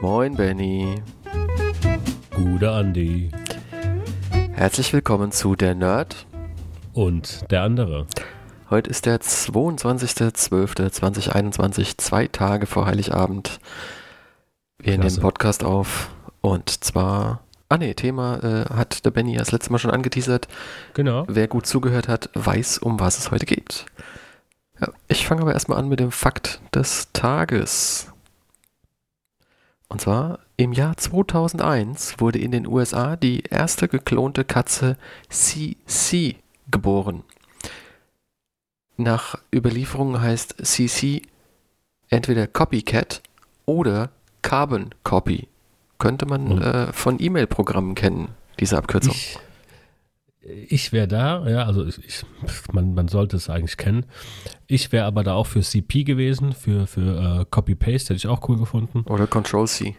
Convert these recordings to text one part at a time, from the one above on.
Moin Benny. Gute Andi. Herzlich willkommen zu Der Nerd. Und der andere. Heute ist der 22.12.2021, zwei Tage vor Heiligabend. Wir Klasse. nehmen Podcast auf und zwar, ah ne, Thema äh, hat der Benny ja das letzte Mal schon angeteasert. Genau. Wer gut zugehört hat, weiß, um was es heute geht. Ja, ich fange aber erstmal an mit dem Fakt des Tages. Und zwar im Jahr 2001 wurde in den USA die erste geklonte Katze CC geboren. Nach Überlieferungen heißt CC entweder Copycat oder Carbon Copy. Könnte man Und- äh, von E-Mail-Programmen kennen, diese Abkürzung. Ich, ich wäre da, ja, also ich, ich, man, man sollte es eigentlich kennen. Ich wäre aber da auch für CP gewesen, für, für äh, Copy-Paste, hätte ich auch cool gefunden. Oder Control C.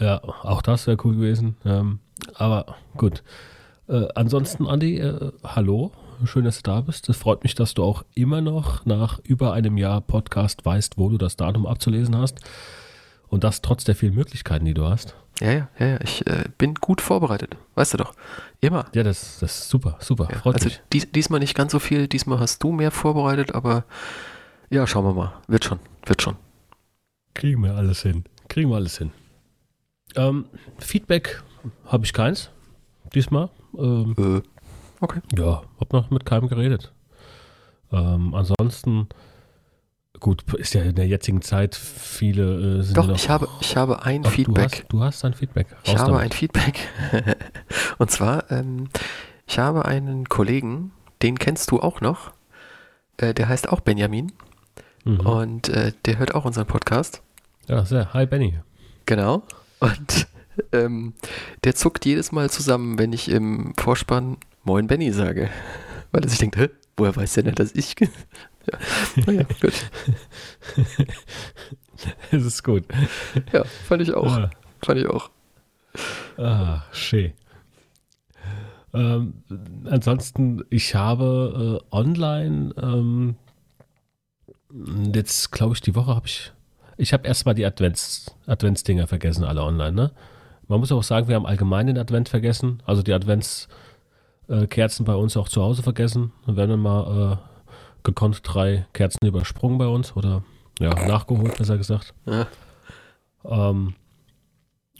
Ja, auch das wäre cool gewesen. Ähm, aber gut. Äh, ansonsten, Andi, äh, hallo. Schön, dass du da bist. Es freut mich, dass du auch immer noch nach über einem Jahr Podcast weißt, wo du das Datum abzulesen hast. Und das trotz der vielen Möglichkeiten, die du hast. Ja, ja, ja, ja. Ich äh, bin gut vorbereitet. Weißt du doch. Immer. Ja, das, das ist super, super. Ja, Freut also mich. dies, diesmal nicht ganz so viel. Diesmal hast du mehr vorbereitet, aber ja, schauen wir mal. Wird schon, wird schon. Kriegen wir alles hin. Kriegen wir alles hin. Ähm, Feedback habe ich keins. Diesmal. Ähm, Äh, okay. ja, hab noch mit keinem geredet. Ähm, ansonsten, gut, ist ja in der jetzigen Zeit viele äh, sind ja Doch, noch, ich habe, ich habe ein Ach, Feedback. Du hast, du hast ein Feedback. Raus Ich habe damit. ein Feedback. Und zwar, ähm, ich habe einen Kollegen, den kennst du auch noch. Äh, der heißt auch Benjamin. Mhm. Und äh, der hört auch unseren Podcast. Ja, sehr. Hi, Benny. Genau. Und ähm, der zuckt jedes Mal zusammen, wenn ich im Vorspann Moin Benny sage. Weil er sich denkt, Hä, woher weiß der denn, dass ich. Ge-" ja. Naja, gut. Es ist gut. Ja, fand ich auch. Ah, Fand ich auch. ah schön. Ähm, ansonsten, ich habe äh, online, ähm, jetzt glaube ich, die Woche habe ich, ich habe erstmal die Advents, Adventsdinger vergessen, alle online, ne? Man muss auch sagen, wir haben allgemein den Advent vergessen, also die Adventskerzen bei uns auch zu Hause vergessen. Dann werden dann mal äh, gekonnt drei Kerzen übersprungen bei uns oder ja, nachgeholt, besser gesagt. Ja. Ähm,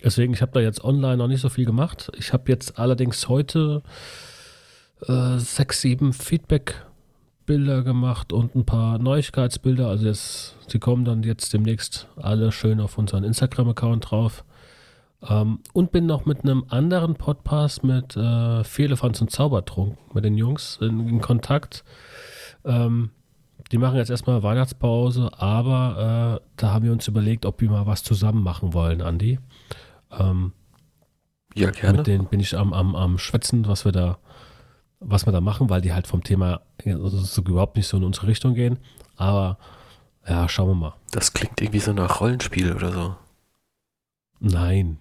deswegen, ich habe da jetzt online noch nicht so viel gemacht. Ich habe jetzt allerdings heute äh, sechs, sieben Feedback-Bilder gemacht und ein paar Neuigkeitsbilder. Also jetzt, die kommen dann jetzt demnächst alle schön auf unseren Instagram-Account drauf. Ähm, und bin noch mit einem anderen Podcast mit äh, Fehlefanz und Zaubertrunk mit den Jungs in, in Kontakt. Ähm, die machen jetzt erstmal Weihnachtspause, aber äh, da haben wir uns überlegt, ob wir mal was zusammen machen wollen, Andi. Ähm, Ja, gerne. mit denen bin ich am, am, am Schwätzen, was wir da, was wir da machen, weil die halt vom Thema also so überhaupt nicht so in unsere Richtung gehen. Aber ja, schauen wir mal. Das klingt irgendwie so nach Rollenspiel oder so. Nein.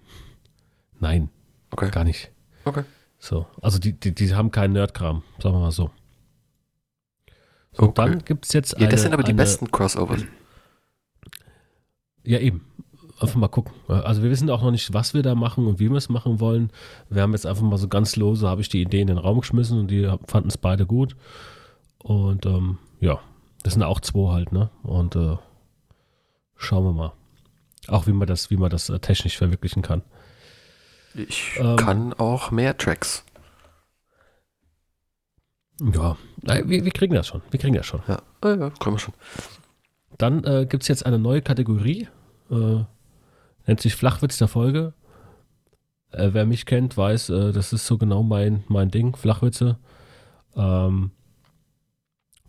Nein, Okay. gar nicht. Okay. So, also die, die, die haben keinen Nerdkram, sagen wir mal so. So, Okay. dann gibt es jetzt Ja, eine, das sind aber die eine, besten Crossovers. Ja, eben. Einfach mal gucken. Also wir wissen auch noch nicht, was wir da machen und wie wir es machen wollen. Wir haben jetzt einfach mal so ganz lose, habe ich die Idee in den Raum geschmissen und die fanden es beide gut. Und ähm, ja, das sind auch zwei halt, ne? Und äh, schauen wir mal. Auch wie man das, wie man das äh, technisch verwirklichen kann. Ich Ähm. kann auch mehr Tracks. Ja, wir, wir kriegen das schon. Wir kriegen das schon. Ja, ah, ja können wir schon. Dann äh, gibt es jetzt eine neue Kategorie. Äh, nennt sich Flachwitz der Folge. Äh, wer mich kennt, weiß, äh, das ist so genau mein, mein Ding, Flachwitze. Ähm,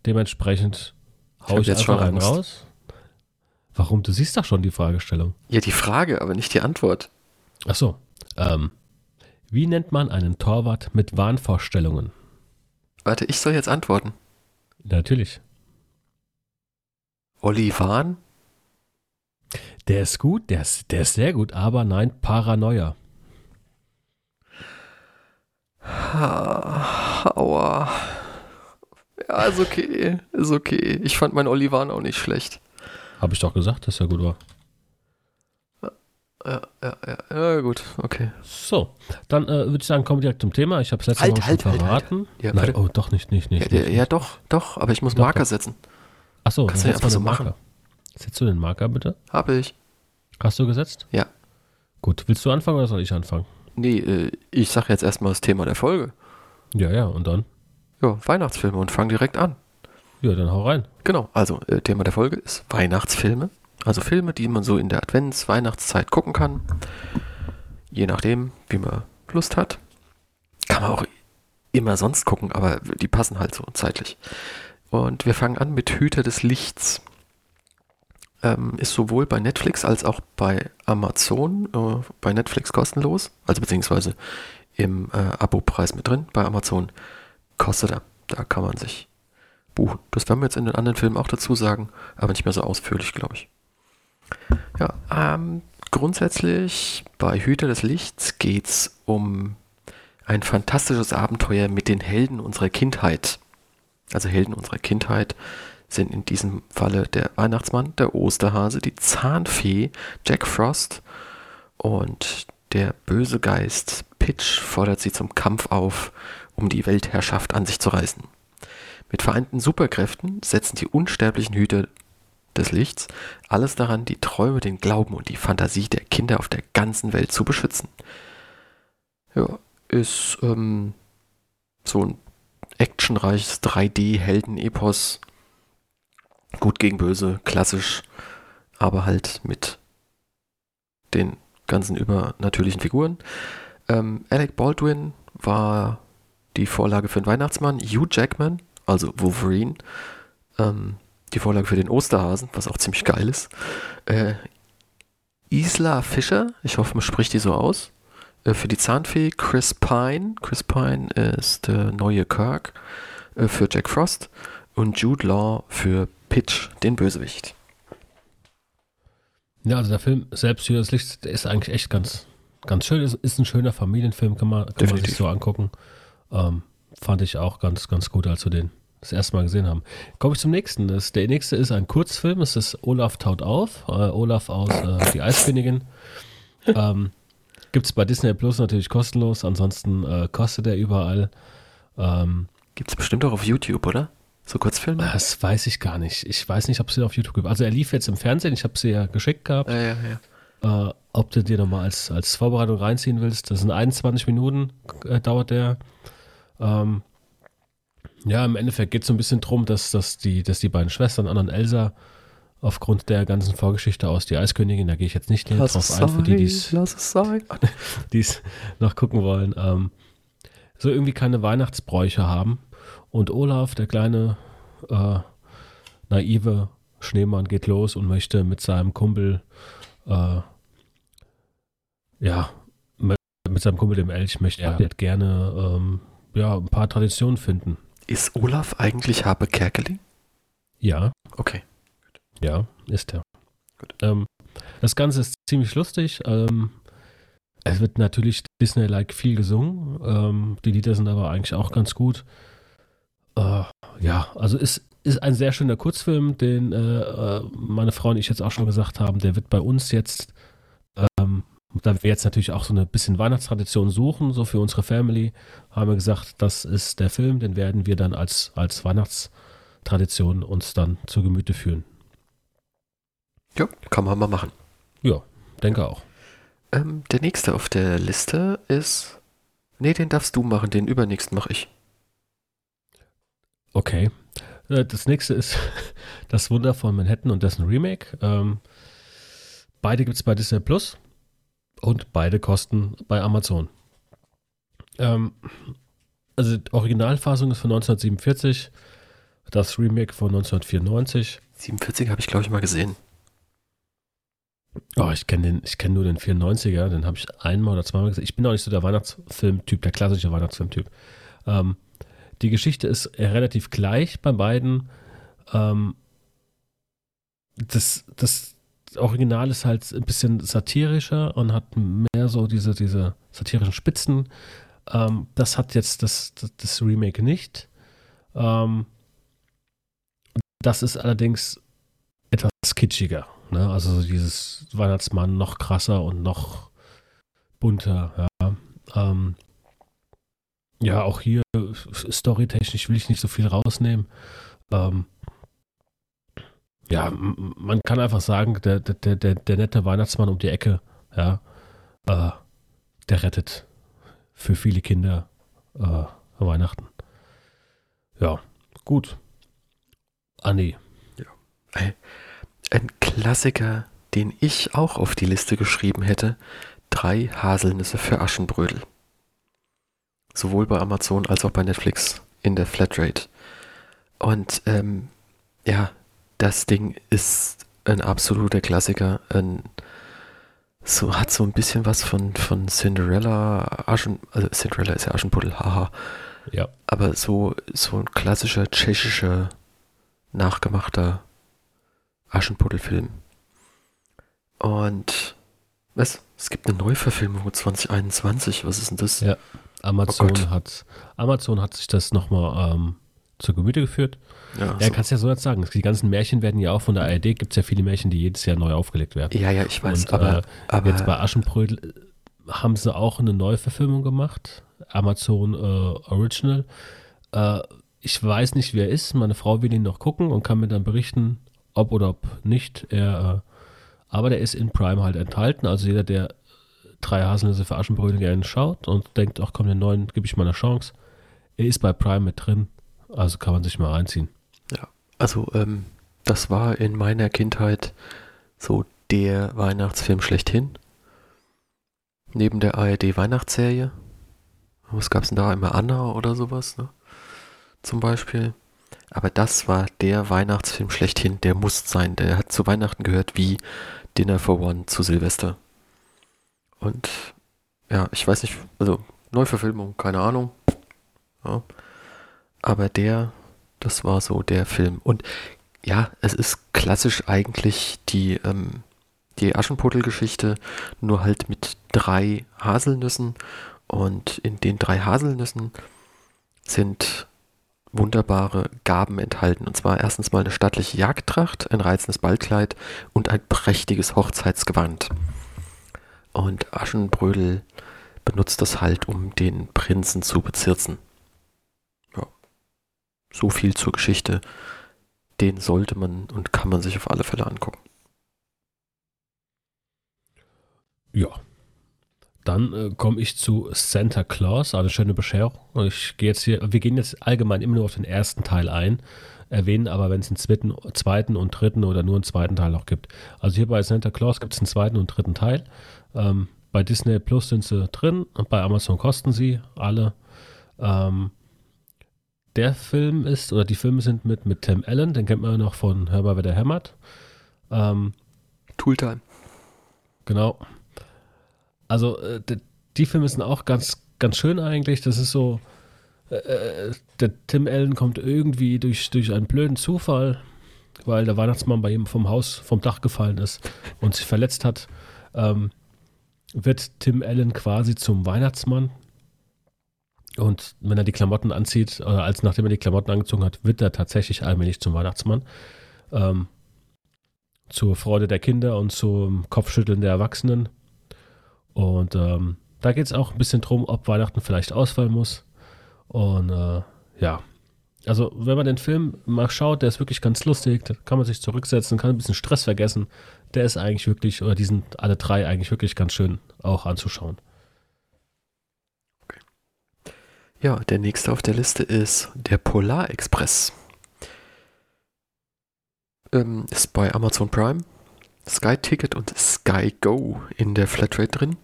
dementsprechend Ich hau hab ich, jetzt einfach schon einen Angst. raus. Warum? Du siehst doch schon die Fragestellung. Ja, die Frage, aber nicht die Antwort. Ach so. Ähm, wie nennt man einen Torwart mit Wahnvorstellungen? Warte, ich soll jetzt antworten. Natürlich. Olivan? Der ist gut, der ist, der ist sehr gut, aber nein, Paranoia. Ha, aua. Ja, ist okay. Ist okay. Ich fand mein Olivan auch nicht schlecht. Habe ich doch gesagt, dass er gut war. Ja, ja, ja, ja, gut, okay. So, dann äh, würde ich sagen, kommen wir direkt zum Thema. Ich habe es letztes Halt, Mal schon halt, halt, verraten. Ja, Nein, oh, doch nicht, nicht, nicht. Ja, nicht. ja, doch, doch, aber ich muss Doch, Marker doch. setzen. Achso, kannst du ja einfach so Marker. Setzt du den Marker bitte? Habe ich. Hast du gesetzt? Ja. Gut, willst du anfangen oder soll ich anfangen? Nee, äh, ich sag jetzt erstmal das Thema der Folge. Ja, ja, und dann? Ja, Weihnachtsfilme und fang direkt an. Ja, dann hau rein. Genau, also äh, Thema der Folge ist Weihnachtsfilme. Also Filme, die man so in der Advents-, Weihnachtszeit gucken kann. Je nachdem, wie man Lust hat. Kann man auch immer sonst gucken, aber die passen halt so zeitlich. Und wir fangen an mit Hüter des Lichts. Ähm, ist sowohl bei Netflix als auch bei Amazon, äh, bei Netflix kostenlos, also beziehungsweise im äh, Abo-Preis mit drin. Bei Amazon kostet er. Da kann man sich buchen. Das werden wir jetzt in den anderen Filmen auch dazu sagen, aber nicht mehr so ausführlich, glaube ich. Ja, ähm, grundsätzlich bei Hüter des Lichts geht es um ein fantastisches Abenteuer mit den Helden unserer Kindheit. Also Helden unserer Kindheit sind in diesem Falle der Weihnachtsmann, der Osterhase, die Zahnfee, Jack Frost und der böse Geist Pitch fordert sie zum Kampf auf, um die Weltherrschaft an sich zu reißen. Mit vereinten Superkräften setzen die unsterblichen Hüter des Lichts alles daran, die Träume, den Glauben und die Fantasie der Kinder auf der ganzen Welt zu beschützen. Ja, ist ähm, so ein actionreiches 3D-Helden-Epos. Gut gegen böse, klassisch, aber halt mit den ganzen übernatürlichen Figuren. Ähm, Alec Baldwin war die Vorlage für den Weihnachtsmann. Hugh Jackman, also Wolverine, ähm, die Vorlage für den Osterhasen, was auch ziemlich geil ist. Äh, Isla Fischer, ich hoffe, man spricht die so aus. Äh, für die Zahnfee Chris Pine. Chris Pine ist der neue Kirk äh, für Jack Frost. Und Jude Law für Pitch, den Bösewicht. Ja, also der Film selbst hier das Licht, der ist eigentlich echt ganz, ganz schön. Ist, ist ein schöner Familienfilm, kann man, kann man sich so angucken. Ähm, fand ich auch ganz, ganz gut, als wir den das erste Mal gesehen haben. Komme ich zum nächsten. Das, der nächste ist ein Kurzfilm. Es ist Olaf taut auf. Äh, Olaf aus äh, Die Eiskönigin. ähm, Gibt es bei Disney Plus natürlich kostenlos. Ansonsten äh, kostet er überall. Ähm, Gibt es bestimmt auch auf YouTube, oder? So Kurzfilme? das weiß ich gar nicht. Ich weiß nicht, ob es den auf YouTube gibt. Also er lief jetzt im Fernsehen. Ich habe sie ja geschickt gehabt. Ja, ja, ja. äh, ob du dir nochmal als, als Vorbereitung reinziehen willst. Das sind 21 Minuten, äh, dauert der. Ähm, ja, im Endeffekt geht es so ein bisschen drum, dass, dass, die, dass die beiden Schwestern, Anna und Elsa, aufgrund der ganzen Vorgeschichte aus Die Eiskönigin, da gehe ich jetzt nicht näher drauf ein, für die, die es noch gucken wollen, ähm, so irgendwie keine Weihnachtsbräuche haben. Und Olaf, der kleine, äh, naive Schneemann, geht los und möchte mit seinem Kumpel, äh, ja, mit, mit seinem Kumpel, dem Elch, möchte er halt gerne ähm, ja, ein paar Traditionen finden. Ist Olaf eigentlich Habe Kerkeling? Ja, Okay. ja, ist er. Gut. Ähm, das Ganze ist ziemlich lustig. Ähm, es wird natürlich Disney-like viel gesungen. Ähm, die Lieder sind aber eigentlich auch ganz gut. Äh, ja, also ist, ist ein sehr schöner Kurzfilm, den äh, äh, meine Frau und ich jetzt auch schon gesagt haben. Der wird bei uns jetzt, da wir jetzt natürlich auch so eine bisschen Weihnachtstradition suchen, so für unsere Family, haben wir gesagt, das ist der Film, den werden wir dann als, als Weihnachtstradition uns dann zu Gemüte führen. Ja, kann man mal machen. Ja, denke auch. Ähm, der nächste auf der Liste ist. Nee, den darfst du machen, den übernächsten mache ich. Okay. Äh, Das nächste ist Das Wunder von Manhattan und dessen Remake. Ähm, beide gibt es bei Disney Plus und beide kosten bei Amazon. Ähm, also die Originalfassung ist von 1947, das Remake von 1994. 47 habe ich, glaube ich, mal gesehen. Oh, ich kenne kenne nur den 94er, den habe ich einmal oder zweimal gesehen. Ich bin auch nicht so der Weihnachtsfilmtyp, der klassische Weihnachtsfilmtyp. Ähm, die Geschichte ist relativ gleich bei beiden. Ähm, das, das Original ist halt ein bisschen satirischer und hat mehr so diese, diese satirischen Spitzen. Ähm, das hat jetzt das, das, das Remake nicht. Ähm, das ist allerdings etwas kitschiger. Ne? Also dieses Weihnachtsmann noch krasser und noch bunter. Ja, ähm, ja auch hier storytechnisch will ich nicht so viel rausnehmen. Ähm, ja, man kann einfach sagen, der, der, der, der nette Weihnachtsmann um die Ecke, ja, äh, der rettet für viele Kinder äh, Weihnachten. Ja, gut. Anni. Ja. Ein Klassiker, den ich auch auf die Liste geschrieben hätte: Drei Haselnüsse für Aschenbrödel. Sowohl bei Amazon als auch bei Netflix in der Flatrate. Und ähm, ja, das Ding ist ein absoluter Klassiker. Ein, so hat so ein bisschen was von, von Cinderella, Aschen, also Cinderella ist ja Aschenputtel, haha. Ja. Aber so, so ein klassischer tschechischer, nachgemachter Aschenputtelfilm. Und was? Es gibt eine Neuverfilmung 2021. Was ist denn das? Ja, Amazon oh hat Amazon hat sich das nochmal ähm, zur Gemüte geführt. Ja, ja so. kannst ja so jetzt sagen. Die ganzen Märchen werden ja auch von der ARD, gibt es ja viele Märchen, die jedes Jahr neu aufgelegt werden. Ja, ja, ich weiß. Und, aber, äh, aber jetzt bei Aschenbrödel äh, haben sie auch eine Neuverfilmung gemacht. Amazon äh, Original. Äh, ich weiß nicht, wer er ist. Meine Frau will ihn noch gucken und kann mir dann berichten, ob oder ob nicht. Er, äh, aber der ist in Prime halt enthalten. Also jeder, der drei Haselnüsse für Aschenbrödel gerne schaut und denkt, ach komm, den neuen gebe ich mal eine Chance. Er ist bei Prime mit drin. Also kann man sich mal reinziehen. Ja, also ähm, das war in meiner Kindheit so der Weihnachtsfilm schlechthin. Neben der ARD Weihnachtsserie. Was gab es denn da? Immer Anna oder sowas, ne? Zum Beispiel. Aber das war der Weihnachtsfilm schlechthin, der muss sein. Der hat zu Weihnachten gehört wie Dinner for One zu Silvester. Und ja, ich weiß nicht, also Neuverfilmung, keine Ahnung. Ja. Aber der, das war so der Film. Und ja, es ist klassisch eigentlich die, ähm, die Aschenputtel-Geschichte, nur halt mit drei Haselnüssen. Und in den drei Haselnüssen sind wunderbare Gaben enthalten. Und zwar erstens mal eine stattliche Jagdtracht, ein reizendes Ballkleid und ein prächtiges Hochzeitsgewand. Und Aschenbrödel benutzt das halt, um den Prinzen zu bezirzen. So viel zur Geschichte. Den sollte man und kann man sich auf alle Fälle angucken. Ja. Dann äh, komme ich zu Santa Claus, eine schöne Bescherung. Ich gehe jetzt hier, wir gehen jetzt allgemein immer nur auf den ersten Teil ein, erwähnen aber, wenn es einen zweiten, zweiten und dritten oder nur einen zweiten Teil noch gibt. Also hier bei Santa Claus gibt es einen zweiten und dritten Teil. Ähm, bei Disney Plus sind sie drin und bei Amazon kosten sie alle. Ähm, der Film ist, oder die Filme sind mit, mit Tim Allen, den kennt man ja noch von Hörbar, wer der hämmert. Ähm, Tooltime. Genau. Also, äh, die, die Filme sind auch ganz, ganz schön eigentlich. Das ist so, äh, äh, der Tim Allen kommt irgendwie durch, durch einen blöden Zufall, weil der Weihnachtsmann bei ihm vom Haus, vom Dach gefallen ist und sich verletzt hat. Ähm, wird Tim Allen quasi zum Weihnachtsmann und wenn er die Klamotten anzieht, oder als nachdem er die Klamotten angezogen hat, wird er tatsächlich allmählich zum Weihnachtsmann. Ähm, zur Freude der Kinder und zum Kopfschütteln der Erwachsenen. Und ähm, da geht es auch ein bisschen drum, ob Weihnachten vielleicht ausfallen muss. Und äh, ja, also wenn man den Film mal schaut, der ist wirklich ganz lustig, da kann man sich zurücksetzen, kann ein bisschen Stress vergessen. Der ist eigentlich wirklich, oder die sind alle drei eigentlich wirklich ganz schön auch anzuschauen. Ja, der nächste auf der Liste ist der Polar Express. Ähm, ist bei Amazon Prime, Sky Ticket und Sky Go in der Flatrate drin.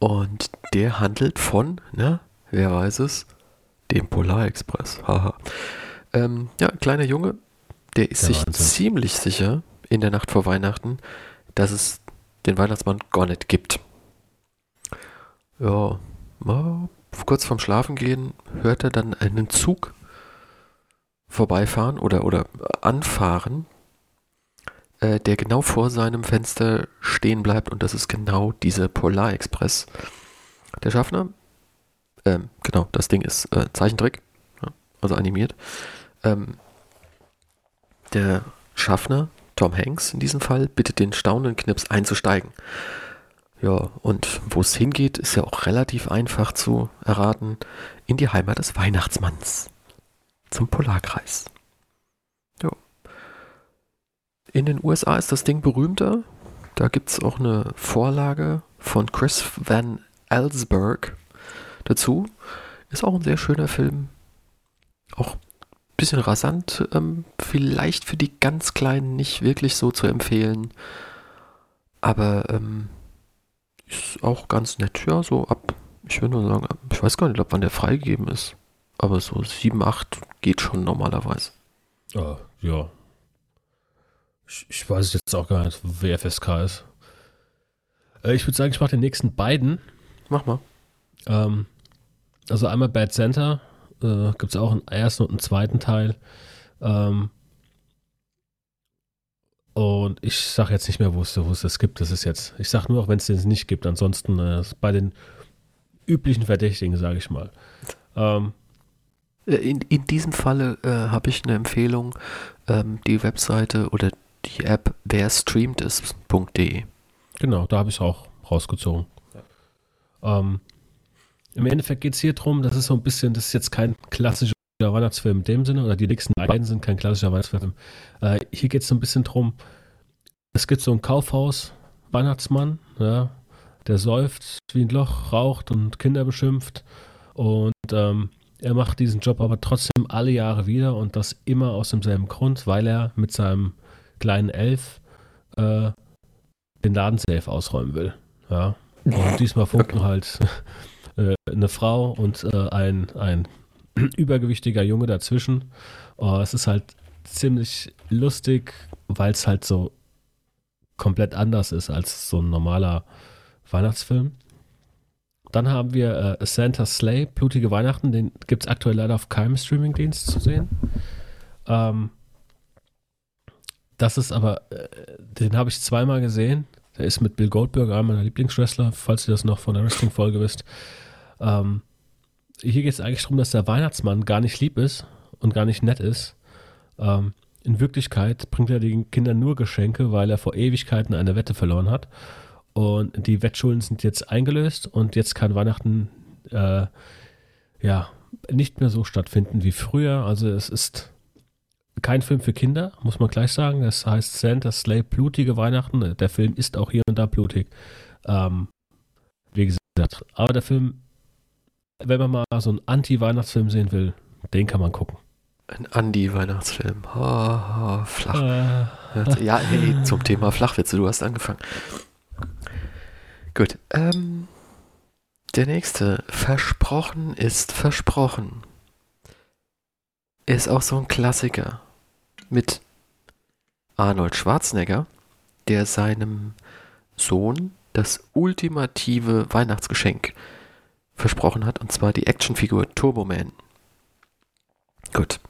Und der handelt von, na, wer weiß es, dem Polar Express. Haha. Ähm, ja, ein kleiner Junge, der ist ja, sich Wahnsinn. ziemlich sicher in der Nacht vor Weihnachten, dass es den Weihnachtsmann gar nicht gibt. Ja, kurz vorm Schlafengehen hört er dann einen Zug vorbeifahren oder, oder anfahren, äh, der genau vor seinem Fenster stehen bleibt und das ist genau dieser Polar Express. Der Schaffner, ähm, genau, das Ding ist äh, Zeichentrick, also animiert, ähm, Der Schaffner, Tom Hanks in diesem Fall, bittet den staunenden Knips einzusteigen. Ja, und wo es hingeht, ist ja auch relativ einfach zu erraten. In die Heimat des Weihnachtsmanns. Zum Polarkreis. Ja. In den USA ist das Ding berühmter. Da gibt es auch eine Vorlage von Chris Van Allsburg dazu. Ist auch ein sehr schöner Film. Auch ein bisschen rasant. Ähm, vielleicht für die ganz Kleinen nicht wirklich so zu empfehlen. Aber ähm, ist auch ganz nett. Ja, so ab, ich würde nur sagen, ich weiß gar nicht, ob wann der freigegeben ist. Aber so 7, 8 geht schon normalerweise. Ah, ja. Ich, ich, weiß jetzt auch gar nicht, wer FSK ist. Äh, ich würde sagen, ich mache den nächsten beiden. Mach mal. Ähm, also einmal Bad Center. Äh, Gibt es auch einen ersten und einen zweiten Teil. Ähm, und ich sage jetzt nicht mehr, wo es, wo es das gibt. Das ist jetzt, ich sage nur, auch wenn es den nicht gibt. Ansonsten äh, bei den üblichen Verdächtigen, sage ich mal. Ähm, äh, in, in diesem Falle äh, habe ich eine Empfehlung, ähm, die Webseite oder die App werstreamtest.de. Genau, da habe ich es auch rausgezogen. Ja. Ähm, Im Endeffekt geht es hier darum, das ist so ein bisschen, das ist jetzt kein klassischer Weihnachtsfilm in dem Sinne, oder die nächsten beiden sind kein klassischer Weihnachtsfilm. Äh, hier geht es so ein bisschen darum, es gibt so ein Kaufhaus, Weihnachtsmann, ja, der säuft wie ein Loch, raucht und Kinder beschimpft und ähm, er macht diesen Job aber trotzdem alle Jahre wieder und das immer aus demselben Grund, weil er mit seinem kleinen Elf äh, den Ladensafe ausräumen will. Ja. Und diesmal funken okay. halt äh, eine Frau und äh, ein, ein übergewichtiger Junge dazwischen. Oh, es ist halt ziemlich lustig, weil es halt so komplett anders ist als so ein normaler Weihnachtsfilm. Dann haben wir äh, Santa Slay, Blutige Weihnachten. Den gibt es aktuell leider auf keinem Streamingdienst zu sehen. Ähm, das ist aber, äh, den habe ich zweimal gesehen. Der ist mit Bill Goldberg, einem meiner Lieblingswrestler, falls ihr das noch von der Wrestling-Folge wisst. Ähm, hier geht es eigentlich darum, dass der Weihnachtsmann gar nicht lieb ist und gar nicht nett ist. Ähm, in Wirklichkeit bringt er den Kindern nur Geschenke, weil er vor Ewigkeiten eine Wette verloren hat. Und die Wettschulden sind jetzt eingelöst und jetzt kann Weihnachten äh, ja nicht mehr so stattfinden wie früher. Also es ist kein Film für Kinder, muss man gleich sagen. Das heißt Santa Slay blutige Weihnachten. Der Film ist auch hier und da blutig. Ähm, wie gesagt, aber der Film, wenn man mal so einen Anti-Weihnachtsfilm sehen will, den kann man gucken. Ein Andi-Weihnachtsfilm. Oh, oh, flach. Äh. Ja, hey, zum Thema Flachwitze, du hast angefangen. Gut. Ähm, der nächste. Versprochen ist versprochen. Ist auch so ein Klassiker. Mit Arnold Schwarzenegger, der seinem Sohn das ultimative Weihnachtsgeschenk versprochen hat, und zwar die Actionfigur Turbo Man. Gut.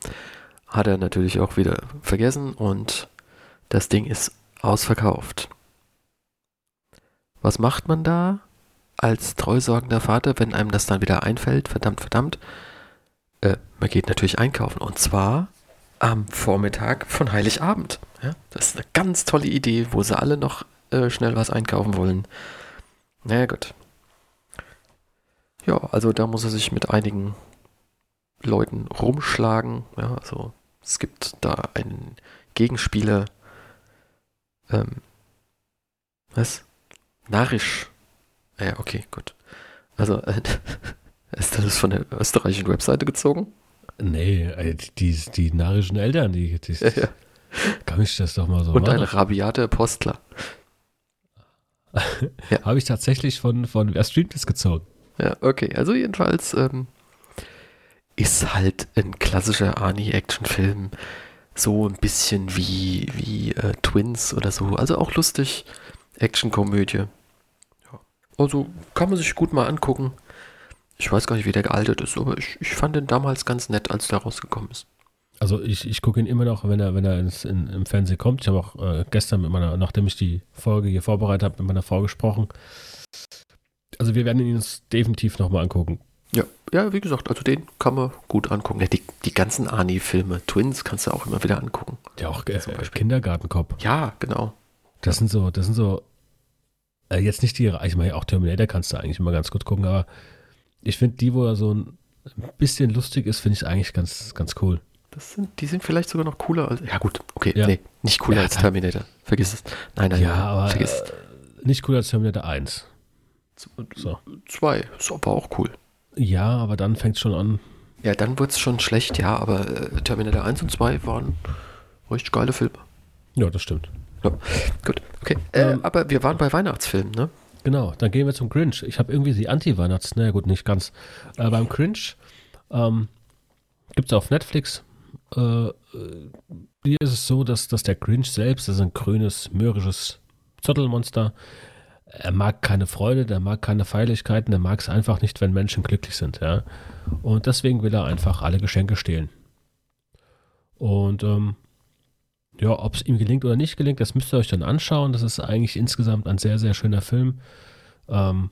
Hat er natürlich auch wieder vergessen und das Ding ist ausverkauft. Was macht man da als treusorgender Vater, wenn einem das dann wieder einfällt? Verdammt, verdammt. Äh, man geht natürlich einkaufen. Und zwar am Vormittag von Heiligabend. Ja, das ist eine ganz tolle Idee, wo sie alle noch äh, schnell was einkaufen wollen. Na naja, gut. Ja, also da muss er sich mit einigen Leuten rumschlagen. Ja, also es gibt da einen Gegenspieler. Ähm, was? Narrisch. Ja, okay, gut. Also, äh, ist das von der österreichischen Webseite gezogen? Nee, äh, die, die narischen Eltern, die, die ja, ja. kann ich das doch mal so Und ein rabiate Postler. ja. Habe ich tatsächlich von, von Wer streamt es gezogen. Ja, okay. Also jedenfalls ähm, ist halt ein klassischer Arnie-Action-Film so ein bisschen wie, wie äh, Twins oder so. Also auch lustig. Actionkomödie. Ja. Also kann man sich gut mal angucken. Ich weiß gar nicht, wie der gealtert ist, aber ich, ich fand den damals ganz nett, als der rausgekommen ist. Also ich, ich gucke ihn immer noch, wenn er, wenn er ins, in, im Fernsehen kommt. Ich habe auch äh, gestern mit meiner, nachdem ich die Folge hier vorbereitet habe, mit meiner Frau gesprochen. Also wir werden ihn uns definitiv nochmal angucken. Ja, ja, wie gesagt, also den kann man gut angucken. Ja, die, die ganzen Arnie-Filme, Twins, kannst du auch immer wieder angucken. Ja, auch äh, Kindergartenkopf. Ja, genau. Das sind so, das sind so, äh, jetzt nicht die, ich meine, auch Terminator kannst du eigentlich immer ganz gut gucken, aber ich finde die, wo er so ein bisschen lustig ist, finde ich eigentlich ganz, ganz cool. Das sind, die sind vielleicht sogar noch cooler als. Ja, gut, okay, Ja. nee, nicht cooler Ja, als Terminator. Vergiss es. Nein, nein, ja, nein, aber vergiss es. äh, nicht cooler als Terminator 1. So. Zwei, ist aber auch cool. Ja, aber dann fängt es schon an. Ja, dann wird es schon schlecht, ja, aber äh, Terminator 1 und 2 waren richtig geile Filme. Ja, das stimmt. Ja, gut, okay. Äh, Ähm, aber wir waren bei Weihnachtsfilmen, ne? Genau, dann gehen wir zum Grinch. Ich habe irgendwie die Anti-Weihnachts, naja gut, nicht ganz. Äh, beim Grinch ähm, gibt es auf Netflix. Äh, äh, hier ist es so, dass, dass der Grinch selbst, das ist ein grünes, mürrisches Zottelmonster, er mag keine Freude, der mag keine Feierlichkeiten, der mag es einfach nicht, wenn Menschen glücklich sind. Ja? Und deswegen will er einfach alle Geschenke stehlen. Und ähm, ja, ob es ihm gelingt oder nicht gelingt, das müsst ihr euch dann anschauen. Das ist eigentlich insgesamt ein sehr, sehr schöner Film. Ähm,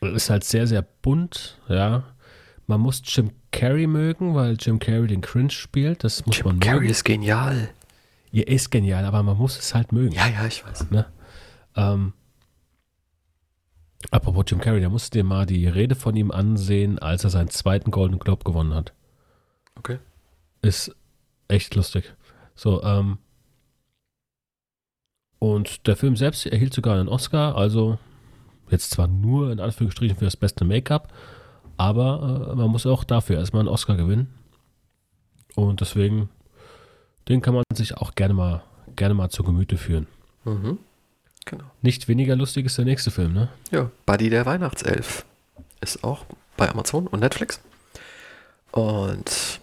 ist halt sehr, sehr bunt, ja. Man muss Jim Carrey mögen, weil Jim Carrey den Cringe spielt. Das muss man Jim Carrey mögen. ist genial. Ja, ist genial, aber man muss es halt mögen. Ja, ja, ich weiß. Ähm, apropos Jim Carrey, da musst du dir mal die Rede von ihm ansehen, als er seinen zweiten Golden Globe gewonnen hat. Okay. Ist echt lustig. So, ähm. Und der Film selbst erhielt sogar einen Oscar, also jetzt zwar nur in Anführungsstrichen für das beste Make-up, aber äh, man muss auch dafür erstmal einen Oscar gewinnen. Und deswegen, den kann man sich auch gerne mal, gerne mal zu Gemüte führen. Mhm. Genau. Nicht weniger lustig ist der nächste Film, ne? Ja, Buddy der Weihnachtself ist auch bei Amazon und Netflix. Und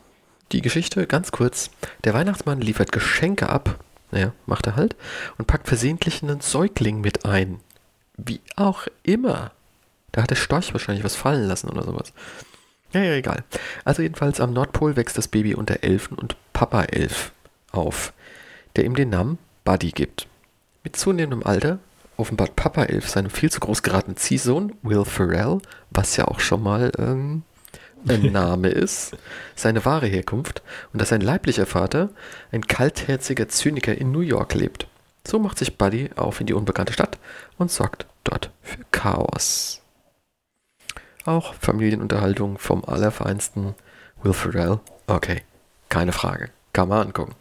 die Geschichte, ganz kurz. Der Weihnachtsmann liefert Geschenke ab, naja, macht er halt, und packt versehentlich einen Säugling mit ein. Wie auch immer. Da hat der Storch wahrscheinlich was fallen lassen oder sowas. Ja, ja, egal. Also jedenfalls am Nordpol wächst das Baby unter Elfen und Papa Elf auf, der ihm den Namen Buddy gibt. Mit zunehmendem Alter offenbart Papa Elf seinem viel zu groß geratenen Ziehsohn Will Ferrell, was ja auch schon mal ähm, ein Name ist, seine wahre Herkunft und dass sein leiblicher Vater ein kaltherziger Zyniker in New York lebt. So macht sich Buddy auf in die unbekannte Stadt und sorgt dort für Chaos. Auch Familienunterhaltung vom allerfeinsten Will Ferrell. Okay, keine Frage. Kann man angucken.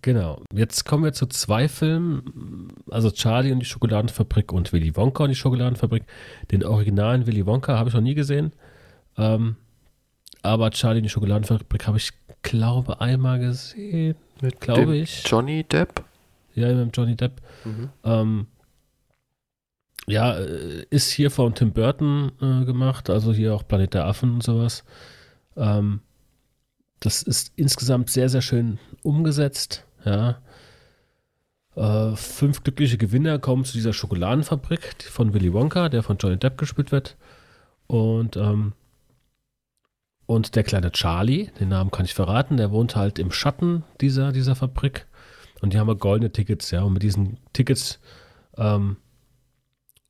Genau. Jetzt kommen wir zu zwei Filmen. Also Charlie und die Schokoladenfabrik und Willy Wonka und die Schokoladenfabrik. Den originalen Willy Wonka habe ich noch nie gesehen. Ähm, aber Charlie und die Schokoladenfabrik habe ich, glaube einmal gesehen. Mit Glaube ich. Johnny Depp. Ja, mit Johnny Depp. Mhm. Ähm, ja, äh, ist hier von Tim Burton äh, gemacht, also hier auch Planet der Affen und sowas. Ähm, das ist insgesamt sehr, sehr schön umgesetzt. Ja. Äh, fünf glückliche Gewinner kommen zu dieser Schokoladenfabrik von Willy Wonka, der von Johnny Depp gespielt wird. Und, ähm, und der kleine Charlie, den Namen kann ich verraten, der wohnt halt im Schatten dieser, dieser Fabrik. Und die haben goldene Tickets, ja. Und mit diesen Tickets ähm,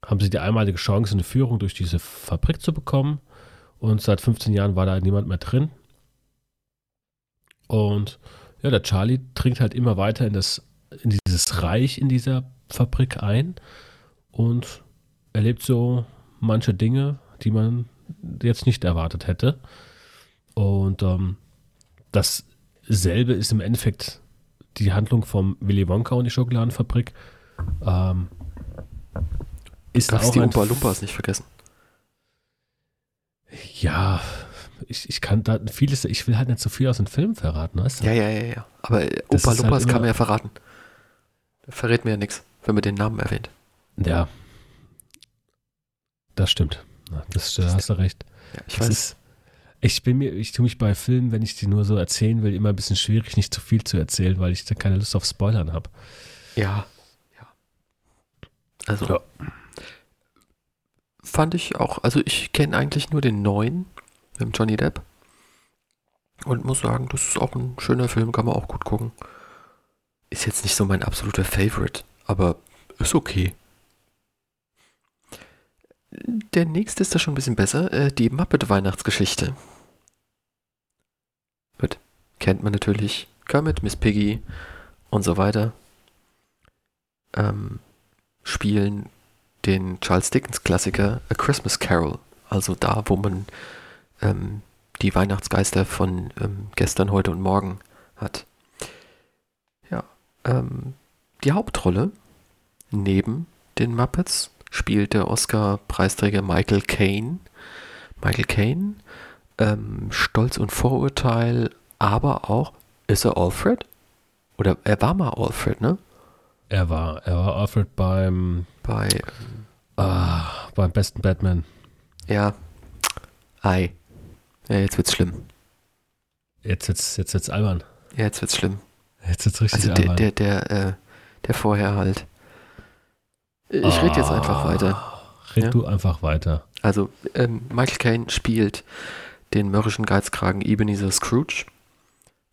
haben sie die einmalige Chance, eine Führung durch diese Fabrik zu bekommen. Und seit 15 Jahren war da niemand mehr drin. Und ja, der Charlie dringt halt immer weiter in, das, in dieses Reich in dieser Fabrik ein und erlebt so manche Dinge, die man jetzt nicht erwartet hätte. Und ähm, dasselbe ist im Endeffekt die Handlung vom Willy Wonka und die Schokoladenfabrik. Ähm, ist Darfst auch die Umpa Lumpas nicht vergessen. Ja, ich, ich kann da vieles, ich will halt nicht so viel aus dem Film verraten, weißt du? Ja, ja, ja, ja. Aber äh, Das Opa ist halt kann man ja verraten. Da verrät mir ja nichts, wenn man den Namen erwähnt. Ja. Das stimmt. Das, da hast du recht. Ja, ich Das weiß. ist, ich bin mir, ich tue mich bei Filmen, wenn ich die nur so erzählen will, immer ein bisschen schwierig, nicht zu viel zu erzählen, weil ich da keine Lust auf Spoilern habe. Ja, ja. Also, Ja. fand ich auch, also ich kenne eigentlich nur den neuen mit Johnny Depp. Und muss sagen, das ist auch ein schöner Film, kann man auch gut gucken. Ist jetzt nicht so mein absoluter Favorite, aber ist okay. der nächste ist da schon ein bisschen besser. Äh, die Muppet-Weihnachtsgeschichte. Gut. Kennt man natürlich. Kermit, Miss Piggy und so weiter. Ähm, spielen den Charles Dickens Klassiker A Christmas Carol. Also da, wo man ähm, die Weihnachtsgeister von ähm, gestern, heute und morgen hat. Ja. Ähm, die Hauptrolle neben den Muppets spielt der Oscar-Preisträger Michael Caine. Michael Caine, ähm, Stolz und Vorurteil, aber auch, ist er Alfred? Oder er war mal Alfred, ne? Er war, er war Alfred beim, Bei, ah, beim besten Batman. ja, ei. Ja, jetzt wird's schlimm. Jetzt wird's, jetzt wird's albern. Ja, jetzt wird's schlimm. Jetzt wird's richtig Also der, albern. der, der, äh, der vorher halt. Ich rede jetzt einfach Ah. weiter. Red Ja. du einfach weiter. Also, ähm, Michael Caine spielt den mürrischen Geizkragen Ebenezer Scrooge,